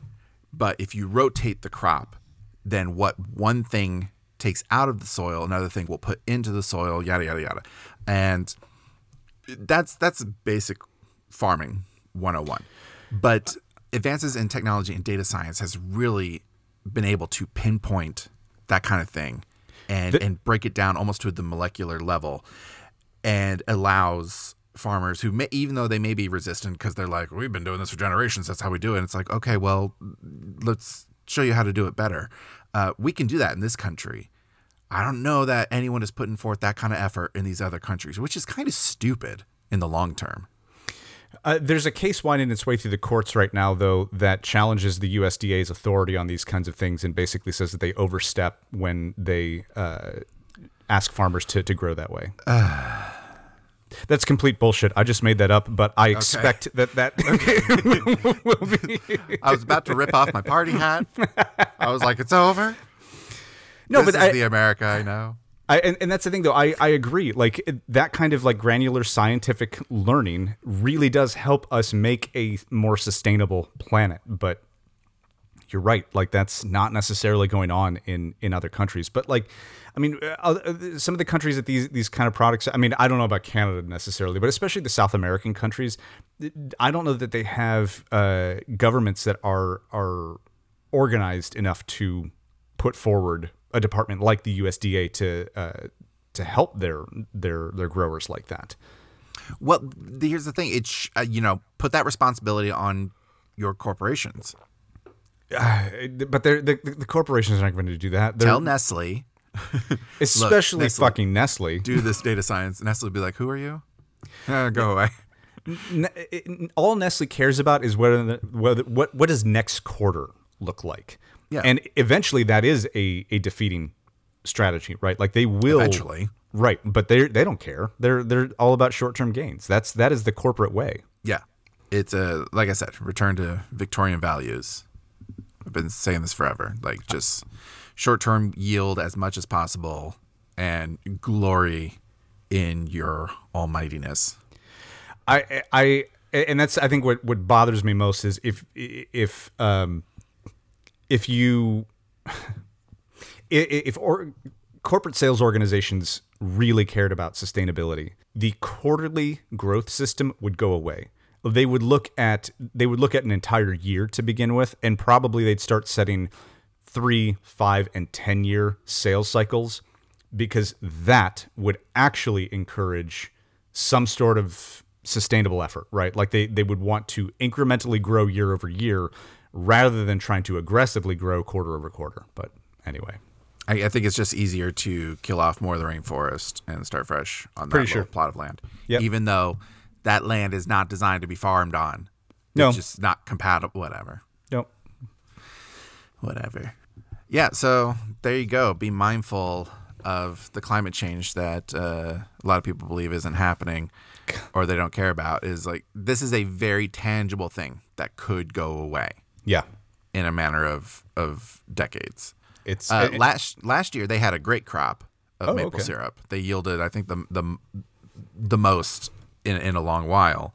But if you rotate the crop, then what one thing takes out of the soil, another thing will put into the soil, yada yada yada. And that's that's basic farming 101. But advances in technology and data science has really been able to pinpoint that kind of thing and The- and break it down almost to the molecular level and allows farmers who may even though they may be resistant because they're like we've been doing this for generations that's how we do it and it's like okay well let's show you how to do it better. Uh, we can do that in this country. I don't know that anyone is putting forth that kind of effort in these other countries which is kind of stupid in the long term. Uh, there's a case winding its way through the courts right now, though, that challenges the USDA's authority on these kinds of things and basically says that they overstep when they uh, ask farmers to, to grow that way. That's complete bullshit. I just made that up, but I expect that that will be. i was about to rip off my party hat i was like it's over No, this but is I, the america i know I, and, and that's the thing, though. I, I agree. Like it- that kind of like granular scientific learning really does help us make a more sustainable planet. But you're right. Like that's not necessarily going on in in other countries. But like, I mean, uh, uh, some of the countries that these these kind of products. I mean, I don't know about Canada necessarily, but especially the South American countries. I don't know that they have uh, governments that are are organized enough to put forward a department like the USDA to uh, to help their their their growers like that. well here's the thing it's uh, you know put that responsibility on your corporations But they're, the the corporations aren't going to do that. They're, tell nestle especially Nestle- fucking Nestle. do this data science nestle would be like who are you Uh, go away Ne- it- all Nestle cares about is whether, whether what what does next quarter look like. Yeah. And eventually that is a, a defeating strategy, right? Like they will Eventually. Right, but they they don't care. They're they're all about short-term gains. That's that is the corporate way. Yeah. It's a like I said, return to Victorian values. I've been saying this forever. Like just short term yield as much as possible and glory in your almightiness. I I and that's I think what what bothers me most is if if um if you if, or, corporate sales organizations really cared about sustainability, the quarterly growth system would go away. They would look at they would look at an entire year to begin with, and probably they'd start setting three, five, and ten year sales cycles because that would actually encourage some sort of sustainable effort, right? Like they, they would want to incrementally grow year over year rather than trying to aggressively grow quarter over quarter. But anyway, I, I think it's just easier to kill off more of the rainforest and start fresh on that sure. plot of land. Yep. Even though that land is not designed to be farmed on. No. It's just not compatible whatever. nope. whatever. Yeah, so there you go. Be mindful of the climate change that uh, a lot of people believe isn't happening or they don't care about. Is like this is a very tangible thing that could go away Yeah. in a matter of of decades. It's Uh, it- last last year they had a great crop of Oh, maple okay. syrup. They yielded, I think, the the the most in in a long while.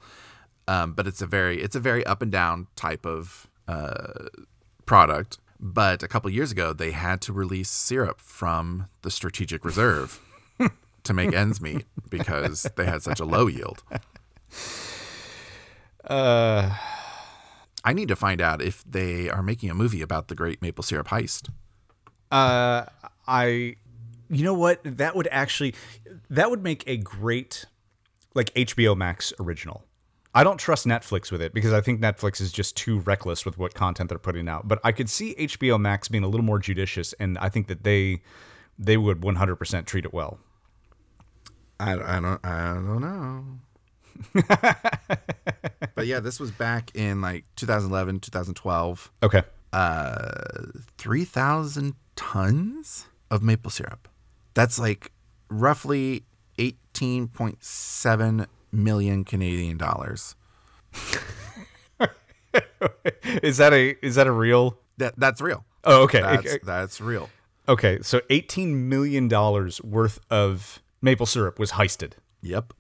Um, but it's a very it's a very up and down type of uh, product. But a couple years ago, they had to release syrup from the strategic reserve to make ends meet because they had such a low yield. uh, I need to find out if they are making a movie about the Great Maple Syrup Heist. uh, I, you know what? That would actually, that would make a great, like HBO Max original. I don't trust Netflix with it because I think Netflix is just too reckless with what content they're putting out. But I could see HBO Max being a little more judicious, and I think that they, they would 100% treat it well. I, I don't I don't know. but yeah, this was back in like 2011, 2012. Okay. Uh, 3,000 tons of maple syrup. That's like roughly 18.7 million Canadian dollars. Is that a is that a real? That that's real. Oh, okay. That's that's real. Okay, so eighteen million dollars worth of maple syrup was heisted. Yep.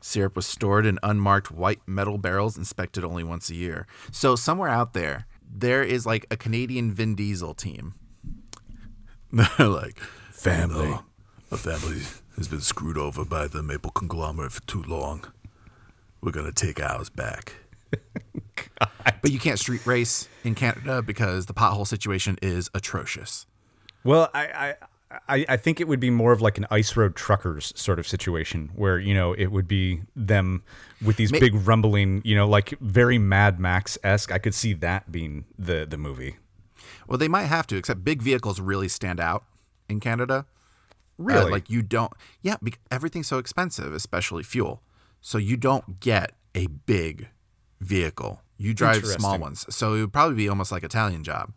Syrup was stored in unmarked white metal barrels, inspected only once a year. So somewhere out there, there is like a Canadian Vin Diesel team. They're like family. a family has been screwed over by the maple conglomerate for too long. We're gonna take ours back. but you can't street race in Canada because the pothole situation is atrocious. Well, I, I I I think it would be more of like an ice road truckers sort of situation where you know it would be them with these big rumbling, you know, like very Mad Max esque. I could see that being the the movie. Well, they might have to, except big vehicles really stand out in Canada. Uh, Really? like you don't, yeah, bec everything's so expensive, especially fuel. So you don't get a big vehicle. You drive small ones. So it would probably be almost like Italian job,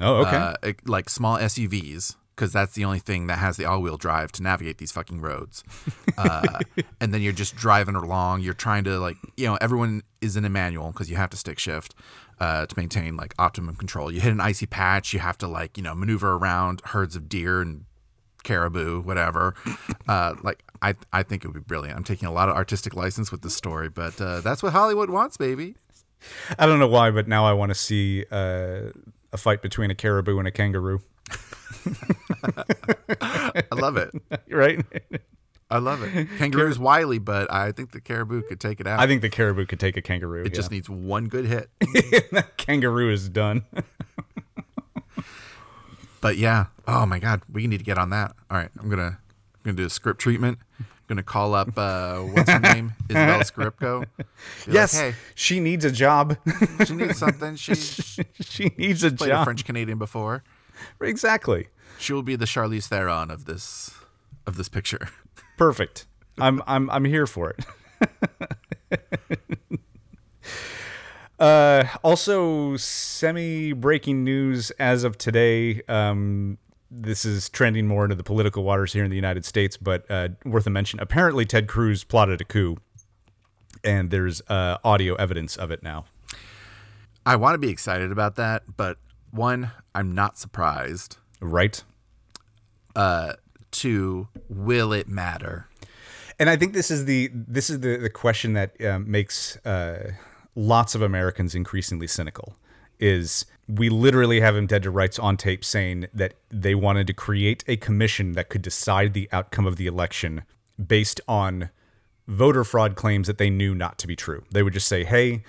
Oh, okay. uh, like small SUVs, because that's the only thing that has the all-wheel drive to navigate these fucking roads. Uh, and then you're just driving along. You're trying to like, you know, everyone is in a manual because you have to stick shift uh, to maintain like optimum control. You hit an icy patch, you have to like, you know, maneuver around herds of deer and caribou, whatever. Uh, like, I I think it would be brilliant. I'm taking a lot of artistic license with the story, but uh, that's what Hollywood wants, baby. I don't know why, but now I want to see uh, a fight between a caribou and a kangaroo. I love it. Right? I love it. Kangaroo's wily, but I think the caribou could take it out. I think the caribou could take a kangaroo. it just needs one good hit. that kangaroo is done. But yeah, oh my god, we need to get on that. All right, I'm gonna I'm gonna do a script treatment. I'm gonna call up uh, what's her name, Isabel Scripco. Be yes, like, she needs a job. she needs something. She she needs a played a job. French Canadian before. Exactly. She will be the Charlize Theron of this of this picture. Perfect. I'm I'm I'm here for it. uh, also, semi breaking news as of today. Um, this is trending more into the political waters here in the United States, but uh, worth a mention. Apparently, Ted Cruz plotted a coup, and there's uh, audio evidence of it now. I want to be excited about that, but one, I'm not surprised. Right. Two, will it matter? and I think this is the this is the the question that um, makes uh, lots of Americans increasingly cynical. Is we literally have him dead to rights on tape saying that they wanted to create a commission that could decide the outcome of the election based on voter fraud claims that they knew not to be true. They would just say, "Hey,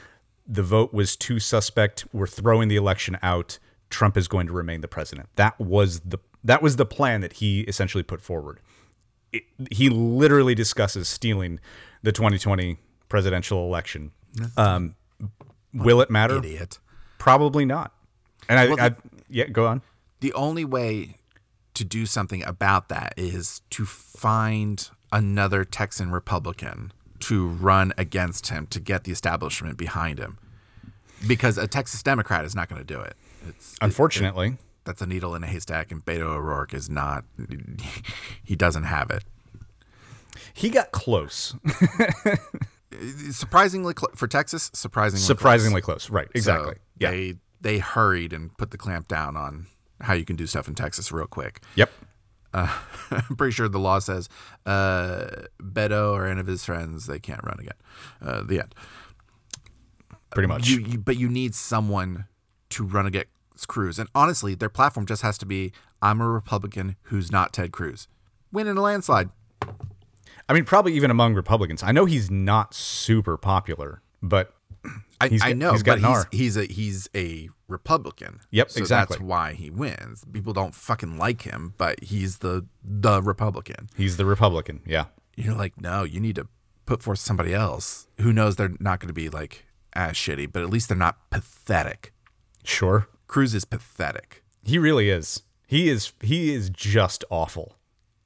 the vote was too suspect. We're throwing the election out. Trump is going to remain the president." That was the that was the plan that he essentially put forward it, he literally discusses stealing the 2020 presidential election. Um, will it matter? Idiot. Probably not. And I, Well, I yeah, go on. The only way to do something about that is to find another Texan Republican to run against him to get the establishment behind him. Because a Texas Democrat is not going to do it. It's, Unfortunately, that's a needle in a haystack, and Beto O'Rourke is not. He doesn't have it. he got close, Surprisingly, cl- for Texas, surprisingly, close. surprisingly close. Right? So Exactly. yeah. They they hurried and put the clamp down on how you can do stuff in Texas real quick. Yep. I'm pretty sure the law says uh, Beto or any of his friends they can't run again. Uh, the end. Pretty much. You, you, but you need someone to run against Cruz. And honestly, their platform just has to be: I'm a Republican who's not Ted Cruz. Win in a landslide. I mean, probably even among Republicans. I know he's not super popular, but I, He's I know, he's got but he's, he's a he's a Republican. Yep, so exactly. That's why he wins. People don't fucking like him, but he's the the Republican. he's the Republican. Yeah. You're like, no, you need to put forth somebody else who knows they're not going to be like as shitty, but at least they're not pathetic. Sure. Cruz is pathetic. He really is. He is. He is just awful.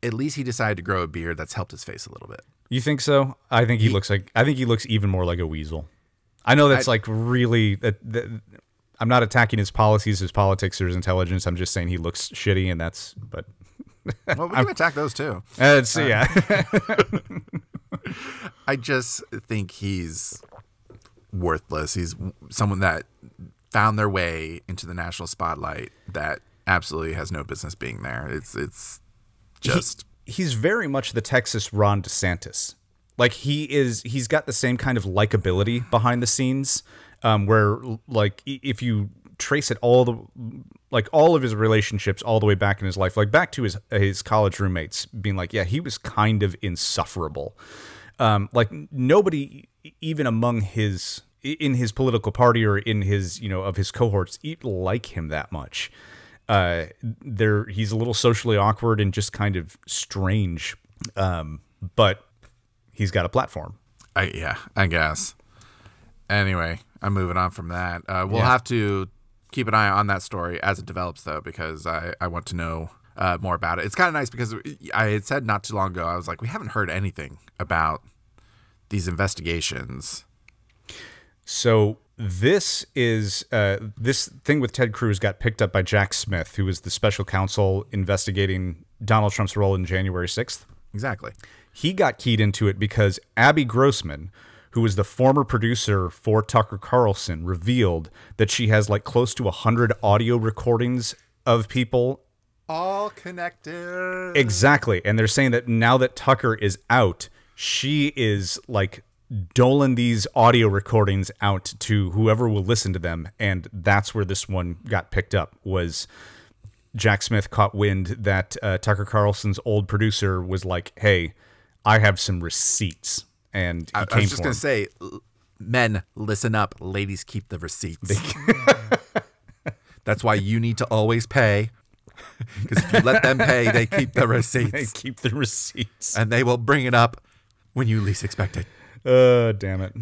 At least he decided to grow a beard that's helped his face a little bit. You think so? I think he, looks like. I think he looks even more like a weasel. I know that's like really. That, that, I'm not attacking his policies, his politics, or his intelligence. I'm just saying he looks shitty, and that's. But Well, we can attack those too. Uh, it's uh, yeah. I just think he's worthless. He's someone that found their way into the national spotlight that absolutely has no business being there. It's it's just he, he's very much the Texas Ron DeSantis. Like he is, he's got the same kind of likability behind the scenes, um, where like if you trace it all the like all of his relationships all the way back in his life, like back to his his college roommates, being like, yeah, he was kind of insufferable. Um, like nobody, even among his in his political party or in his you know of his cohorts, like him that much. Uh, there, he's a little socially awkward and just kind of strange. Um, but he's got a platform. I, yeah, I guess. Anyway, I'm moving on from that. Uh, we'll yeah. have to keep an eye on that story as it develops, though, because I, I want to know uh, more about it. It's kind of nice because I had said not too long ago, I was like, we haven't heard anything about these investigations. So this is uh, this thing with Ted Cruz got picked up by Jack Smith, who was the special counsel investigating Donald Trump's role in January 6th. Exactly. He got keyed into it because Abby Grossberg, who was the former producer for Tucker Carlson, revealed that she has like close to 100 audio recordings of people. All connected. Exactly. And they're saying that now that Tucker is out, she is like doling these audio recordings out to whoever will listen to them and that's where this one got picked up was jack smith caught wind that uh, tucker carlson's old producer was like hey i have some receipts and he I, came I was just going to say men listen up ladies keep the receipts that's why you need to always pay because if you let them pay they keep the receipts they keep the receipts and they will bring it up when you least expect it uh, damn it.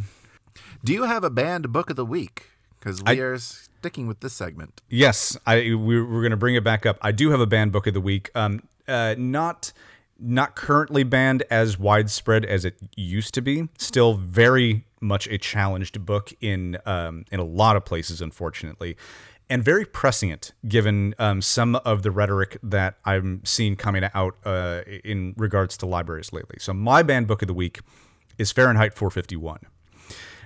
Do you have a banned book of the week? Because we I, are sticking with this segment. Yes, I we're, we're going to bring it back up. I do have a banned book of the week. Um, uh, not not currently banned as widespread as it used to be. Still very much a challenged book in um, in a lot of places, unfortunately, and very prescient given um, some of the rhetoric that I'm seeing coming out uh, in regards to libraries lately. So my banned book of the week is Fahrenheit 451.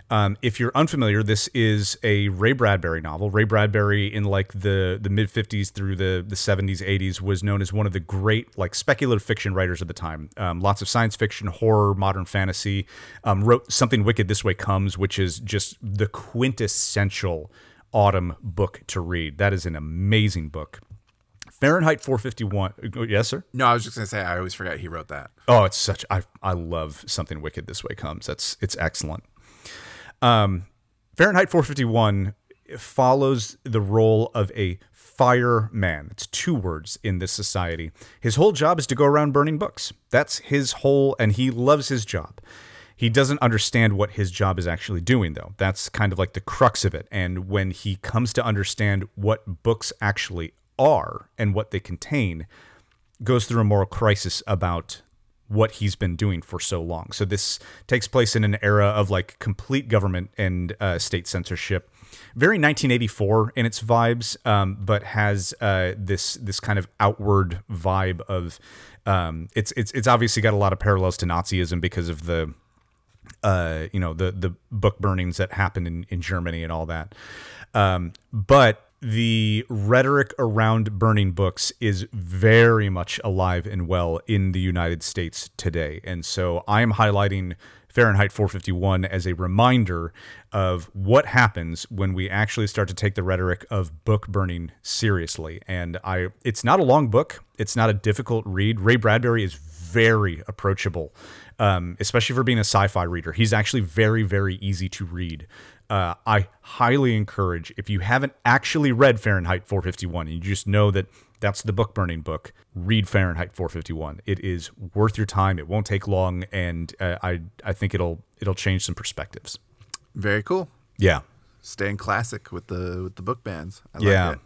Um, if you're unfamiliar, this is a Ray Bradbury novel. Ray Bradbury, in like the the mid 50s through the the 70s, 80s, was known as one of the great like speculative fiction writers of the time. Um, lots of science fiction, horror, modern fantasy. Um, wrote something wicked this way comes, which is just the quintessential autumn book to read. That is an amazing book. Fahrenheit 451. Yes, sir. No, I was just gonna say I always forget he wrote that. Oh, it's such I I love something wicked this way comes. That's it's excellent. Um, Fahrenheit 451 follows the role of a fireman. It's two words in this society. His whole job is to go around burning books. That's his whole, and he loves his job. He doesn't understand what his job is actually doing, though. That's kind of like the crux of it. And when he comes to understand what books actually are and what they contain goes through a moral crisis about what he's been doing for so long. So this takes place in an era of like complete government and uh, state censorship, very 1984 in its vibes, um, but has uh, this this kind of outward vibe of um, it's it's it's obviously got a lot of parallels to Nazism because of the uh, you know the the book burnings that happened in, in Germany and all that. Um, but the rhetoric around burning books is very much alive and well in the United States today. And so I am highlighting Fahrenheit 451 as a reminder of what happens when we actually start to take the rhetoric of book burning seriously. And I it's not a long book, it's not a difficult read. Ray Bradbury is very approachable. Um, especially for being a sci-fi reader, he's actually very, very easy to read uh, I highly encourage if you haven't actually read Fahrenheit 451 and you just know that that's the book burning book, read Fahrenheit 451. It is worth your time. It won't take long, and uh, I I think it'll it'll change some perspectives. Very cool. Yeah, staying classic with the with the book bans. I yeah, like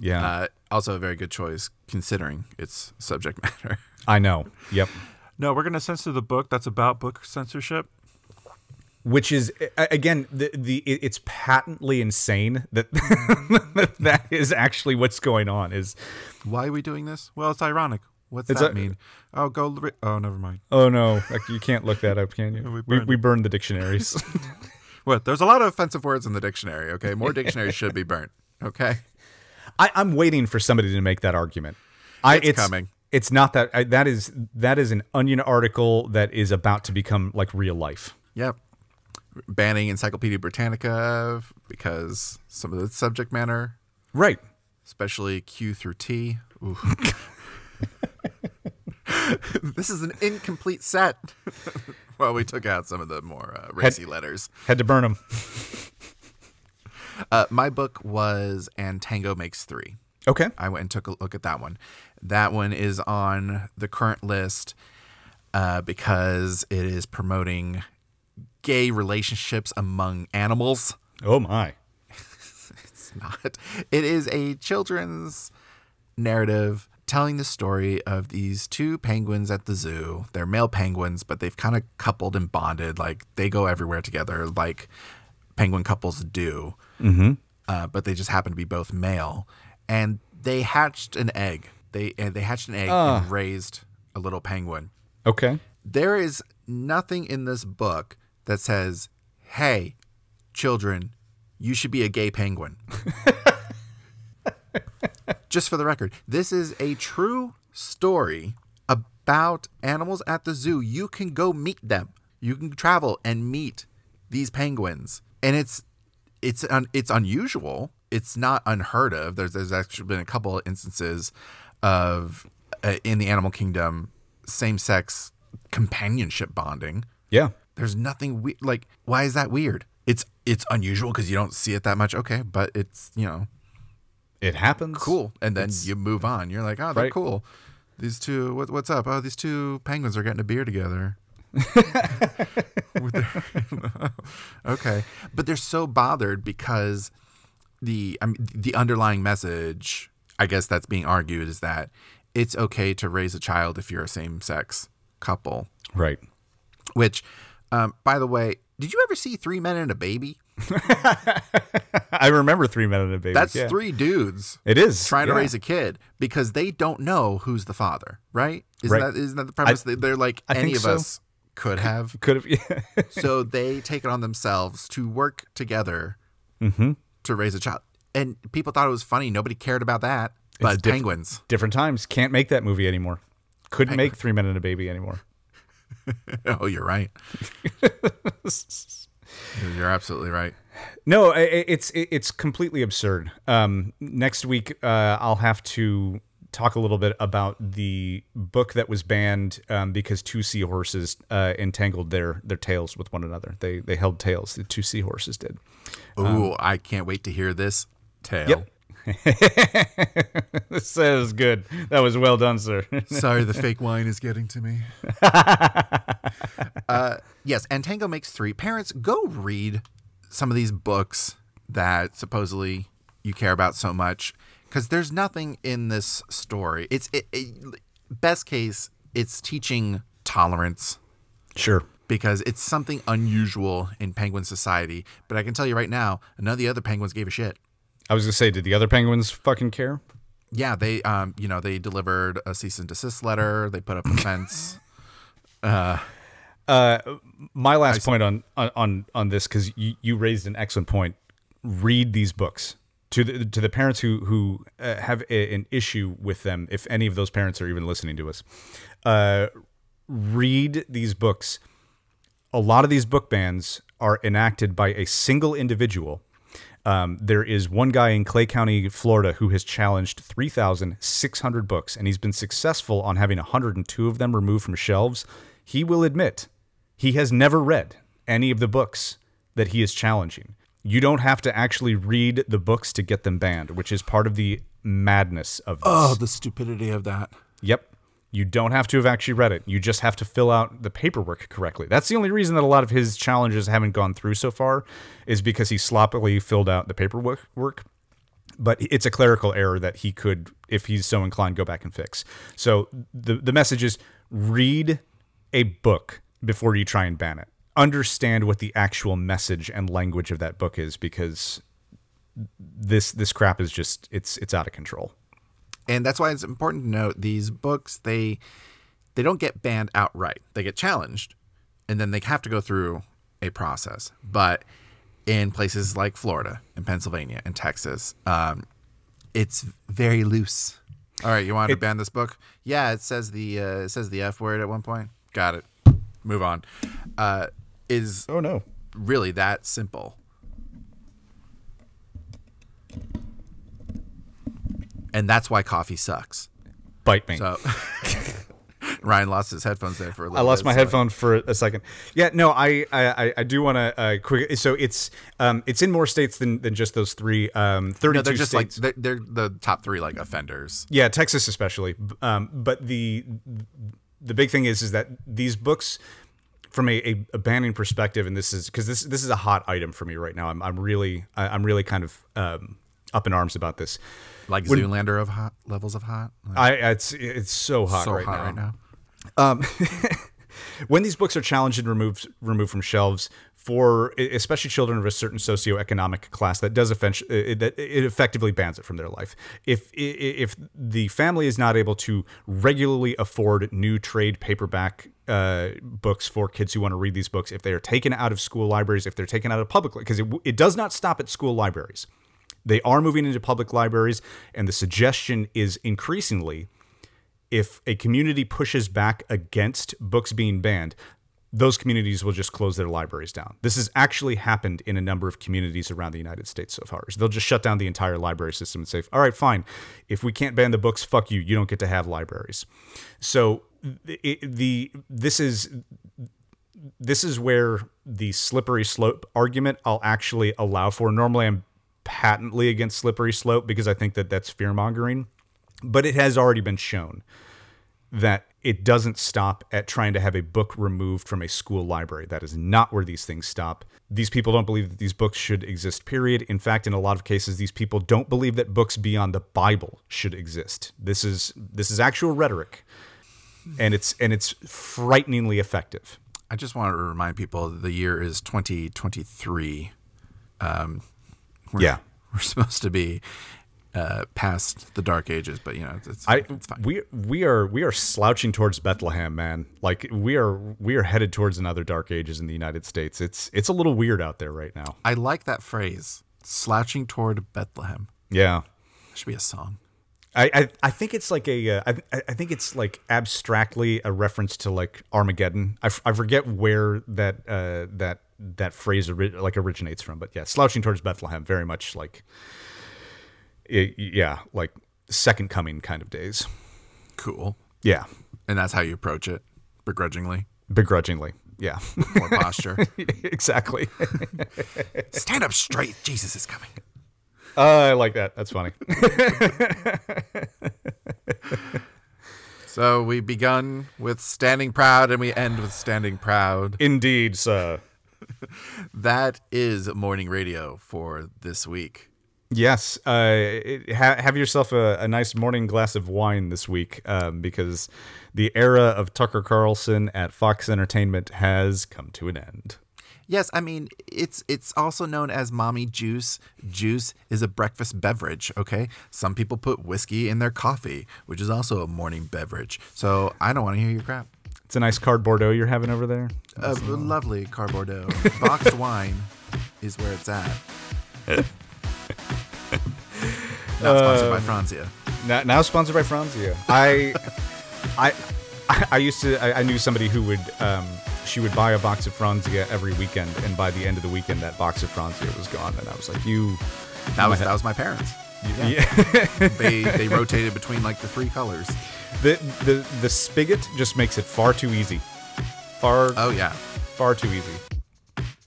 yeah. Uh, also a very good choice considering its subject matter. I know. Yep. No, we're going to censor the book that's about book censorship which is again the the it's patently insane that that is actually what's going on is why are we doing this well it's ironic what's that a, mean oh go oh never mind oh no you can't look that up can you we, we, we burned the dictionaries What? There's a lot of offensive words in the dictionary. Okay, more dictionaries should be burnt. Okay, I, I'm waiting for somebody to make that argument. I, It's coming. It's not that. I, that is that is an Onion article that is about to become like real life. yep. Banning Encyclopedia Britannica because some of the subject matter, Right. especially Q through T. Ooh. this is an incomplete set. well, we took out some of the more uh, racy letters. Had to burn them. Uh, my book was And Tango Makes Three. Okay. I went and took a look at that one. That one is on the current list uh, because it is promoting gay relationships among animals. Oh my. It's not. It is a children's narrative telling the story of these two penguins at the zoo. They're male penguins, but they've kind of coupled and bonded. Like they go everywhere together, like penguin couples do. Mm-hmm. Uh, but they just happen to be both male, and they hatched an egg. They and they hatched an egg and raised a little penguin. Okay. There is nothing in this book that says, "Hey, children, you should be a gay penguin." Just for the record, this is a true story about animals at the zoo. You can go meet them. You can travel and meet these penguins, and it's it's un, it's unusual. It's not unheard of. There's there's actually been a couple of instances of uh, in the animal kingdom same sex companionship bonding. Yeah. There's nothing we- like why is that weird? It's it's unusual because you don't see it that much. Okay, but it's you know It happens. cool, and then you move on. You're like, oh, they're Right. cool. These two, what, what's up? Oh, these two penguins are getting a beer together. Okay, but they're so bothered because the I mean, the underlying message, I guess that's being argued, is that it's okay to raise a child if you're a same sex couple. Right. Which, um, by the way, did you ever see Three Men and a Baby? I remember Three Men and a Baby. That's yeah. three dudes It is trying to raise a kid because they don't know who's the father, right? Isn't Right. that isn't that the premise? They- They're like I any of so. us could have. Could have. Yeah. so they take it on themselves to work together Mm-hmm. to raise a child. And people thought it was funny. Nobody cared about that. But diff- penguins. Different times. Can't make that movie anymore. Couldn't make Three Men and a Baby anymore. oh, you're right. you're absolutely right. No, it's it's completely absurd. Um, next week, uh, I'll have to talk a little bit about the book that was banned um, because two seahorses uh, entangled their their tails with one another. They they held tails. The two seahorses did. Ooh, I can't wait to hear this tale. Um, Yep. This was good. That was well done, sir. Sorry, the fake wine is getting to me. uh, yes, and Tango makes three. Parents, go read some of these books that supposedly you care about so much, because there's nothing in this story. It's it, it, best case, it's teaching tolerance sure. because it's something unusual in penguin society. But I can tell you right now, none of the other penguins gave a shit. I was gonna say, did the other penguins fucking care? Yeah, they um, you know, they delivered a cease and desist letter. They put up a fence. my last point on on on, on this because you, you raised an excellent point. Read these books to the to the parents who who uh, have a, an issue with them. If any of those parents are even listening to us, uh, read these books. A lot of these book bans are enacted by a single individual. Um, there is one guy in Clay County, Florida, who has challenged 3,600 books, and he's been successful on having 102 of them removed from shelves. He will admit he has never read any of the books that he is challenging. You don't have to actually read the books to get them banned, which is part of the madness of this. oh, the stupidity of that. Yep. You don't have to have actually read it. You just have to fill out the paperwork correctly. That's the only reason that a lot of his challenges haven't gone through so far is because he sloppily filled out the paperwork. But it's a clerical error that he could, if he's so inclined, go back and fix. So the the message is read a book before you try and ban it. Understand what the actual message and language of that book is because this this crap is just it's it's out of control. And that's why it's important to note these books they they don't get banned outright they get challenged and then they have to go through a process but in places like Florida and Pennsylvania and Texas. Um, it's very loose. All right, you want to ban this book? Yeah, it says the uh, it says the F word at one point. Got it. Move on. Uh, is Oh no. really that simple. And that's why coffee sucks. Bite me. So Ryan lost his headphones there for a I little bit. I lost bit, my so- headphone for a second. Yeah, no, I I, I- I do want to uh, quick. So it's um it's in more states than, than just those three. Um, thirty No, they're just states. like they're, they're the top three like offenders. Yeah, Texas especially. Um, but the the big thing is is that these books, from a, a, a banning perspective, and this is because this this is a hot item for me right now. I'm I'm really I- I'm really kind of um, up in arms about this. Like Zoolander of hot levels of hot. Like, I it's it's so hot, so right, hot now. right now. when these books are challenged and removed removed from shelves for especially children of a certain socioeconomic class that does offense, it, that it effectively bans it from their life if if the family is not able to regularly afford new trade paperback uh, books for kids who want to read these books if they are taken out of school libraries if they're taken out of public because it, it does not stop at school libraries they are moving into public libraries and the suggestion is increasingly if a community pushes back against books being banned, those communities will just close their libraries down. This has actually happened in a number of communities around the United States so far. They'll just shut down the entire library system and say, "All right, fine. If we can't ban the books, fuck you. You don't get to have libraries." So the, the this is this is where the slippery slope argument I'll actually allow for. Normally, I'm patently against slippery slope because I think that that's fear mongering, but it has already been shown that it doesn't stop at trying to have a book removed from a school library. That is not where these things stop. These people don't believe that these books should exist, period. In fact, in a lot of cases, these people don't believe that books beyond the Bible should exist. This is this is actual rhetoric. And it's and it's frighteningly effective. I just want to remind people the year is 2023. Um, we're, Yeah. we're supposed to be uh, past the dark ages, but you know, it's, it's, I it's fine. we we are we are slouching towards Bethlehem, man. Like we are we are headed towards another dark ages in the United States. It's it's a little weird out there right now. I like that phrase, slouching toward Bethlehem. Yeah. Should be a song. I, I, I think it's like a uh, I, I think it's like abstractly a reference to like Armageddon. I, f- I forget where that uh, that that phrase ori- like originates from, but yeah, slouching towards Bethlehem, very much like y- yeah, like second coming kind of days. Cool. Yeah, And that's how you approach it, begrudgingly. begrudgingly. Yeah, More posture. exactly. Stand up straight. Jesus is coming. Uh, I like that. That's funny. So we begun with standing proud and we end with standing proud. Indeed, sir. That is morning radio for this week. Yes, uh, ha- have yourself a, a nice morning glass of wine this week, um, because the era of Tucker Carlson at Fox Entertainment has come to an end. Yes, I mean it's it's also known as mommy juice. Juice is a breakfast beverage, okay? Some people put whiskey in their coffee, which is also a morning beverage. So I don't want to hear your crap. It's a nice card Bordeaux you're having over there. A lovely Car Bordeaux. Boxed wine is where it's at. Not sponsored by Franzia. Now, now sponsored by Franzia. I, I, I, I used to. I, I knew somebody who would. Um, she would buy a box of Franzia every weekend, and by the end of the weekend, that box of Franzia was gone. And I was like, "You, That was that was my parents. yeah. They they rotated between like the three colors. The the the spigot just makes it far too easy. Far, Oh yeah. far too easy.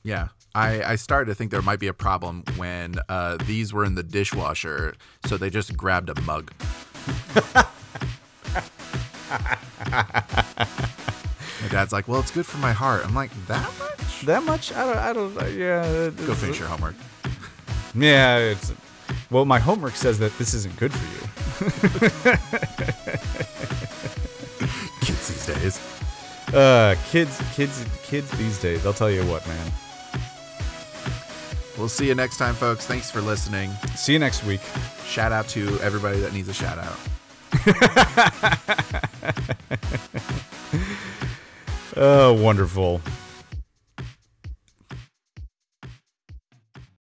Yeah. I, I started to think there might be a problem when uh, these were in the dishwasher, so they just grabbed a mug. my dad's like, "Well, it's good for my heart." I'm like, "That much?" That much? I don't. I don't. Yeah. Go finish your homework. Yeah. It's. Well, my homework says that this isn't good for you. Kids these days. Uh, kids, kids, kids these days. I'll tell you what, man. We'll see you next time, folks. Thanks for listening. See you next week. Shout out to everybody that needs a shout out. Oh, wonderful.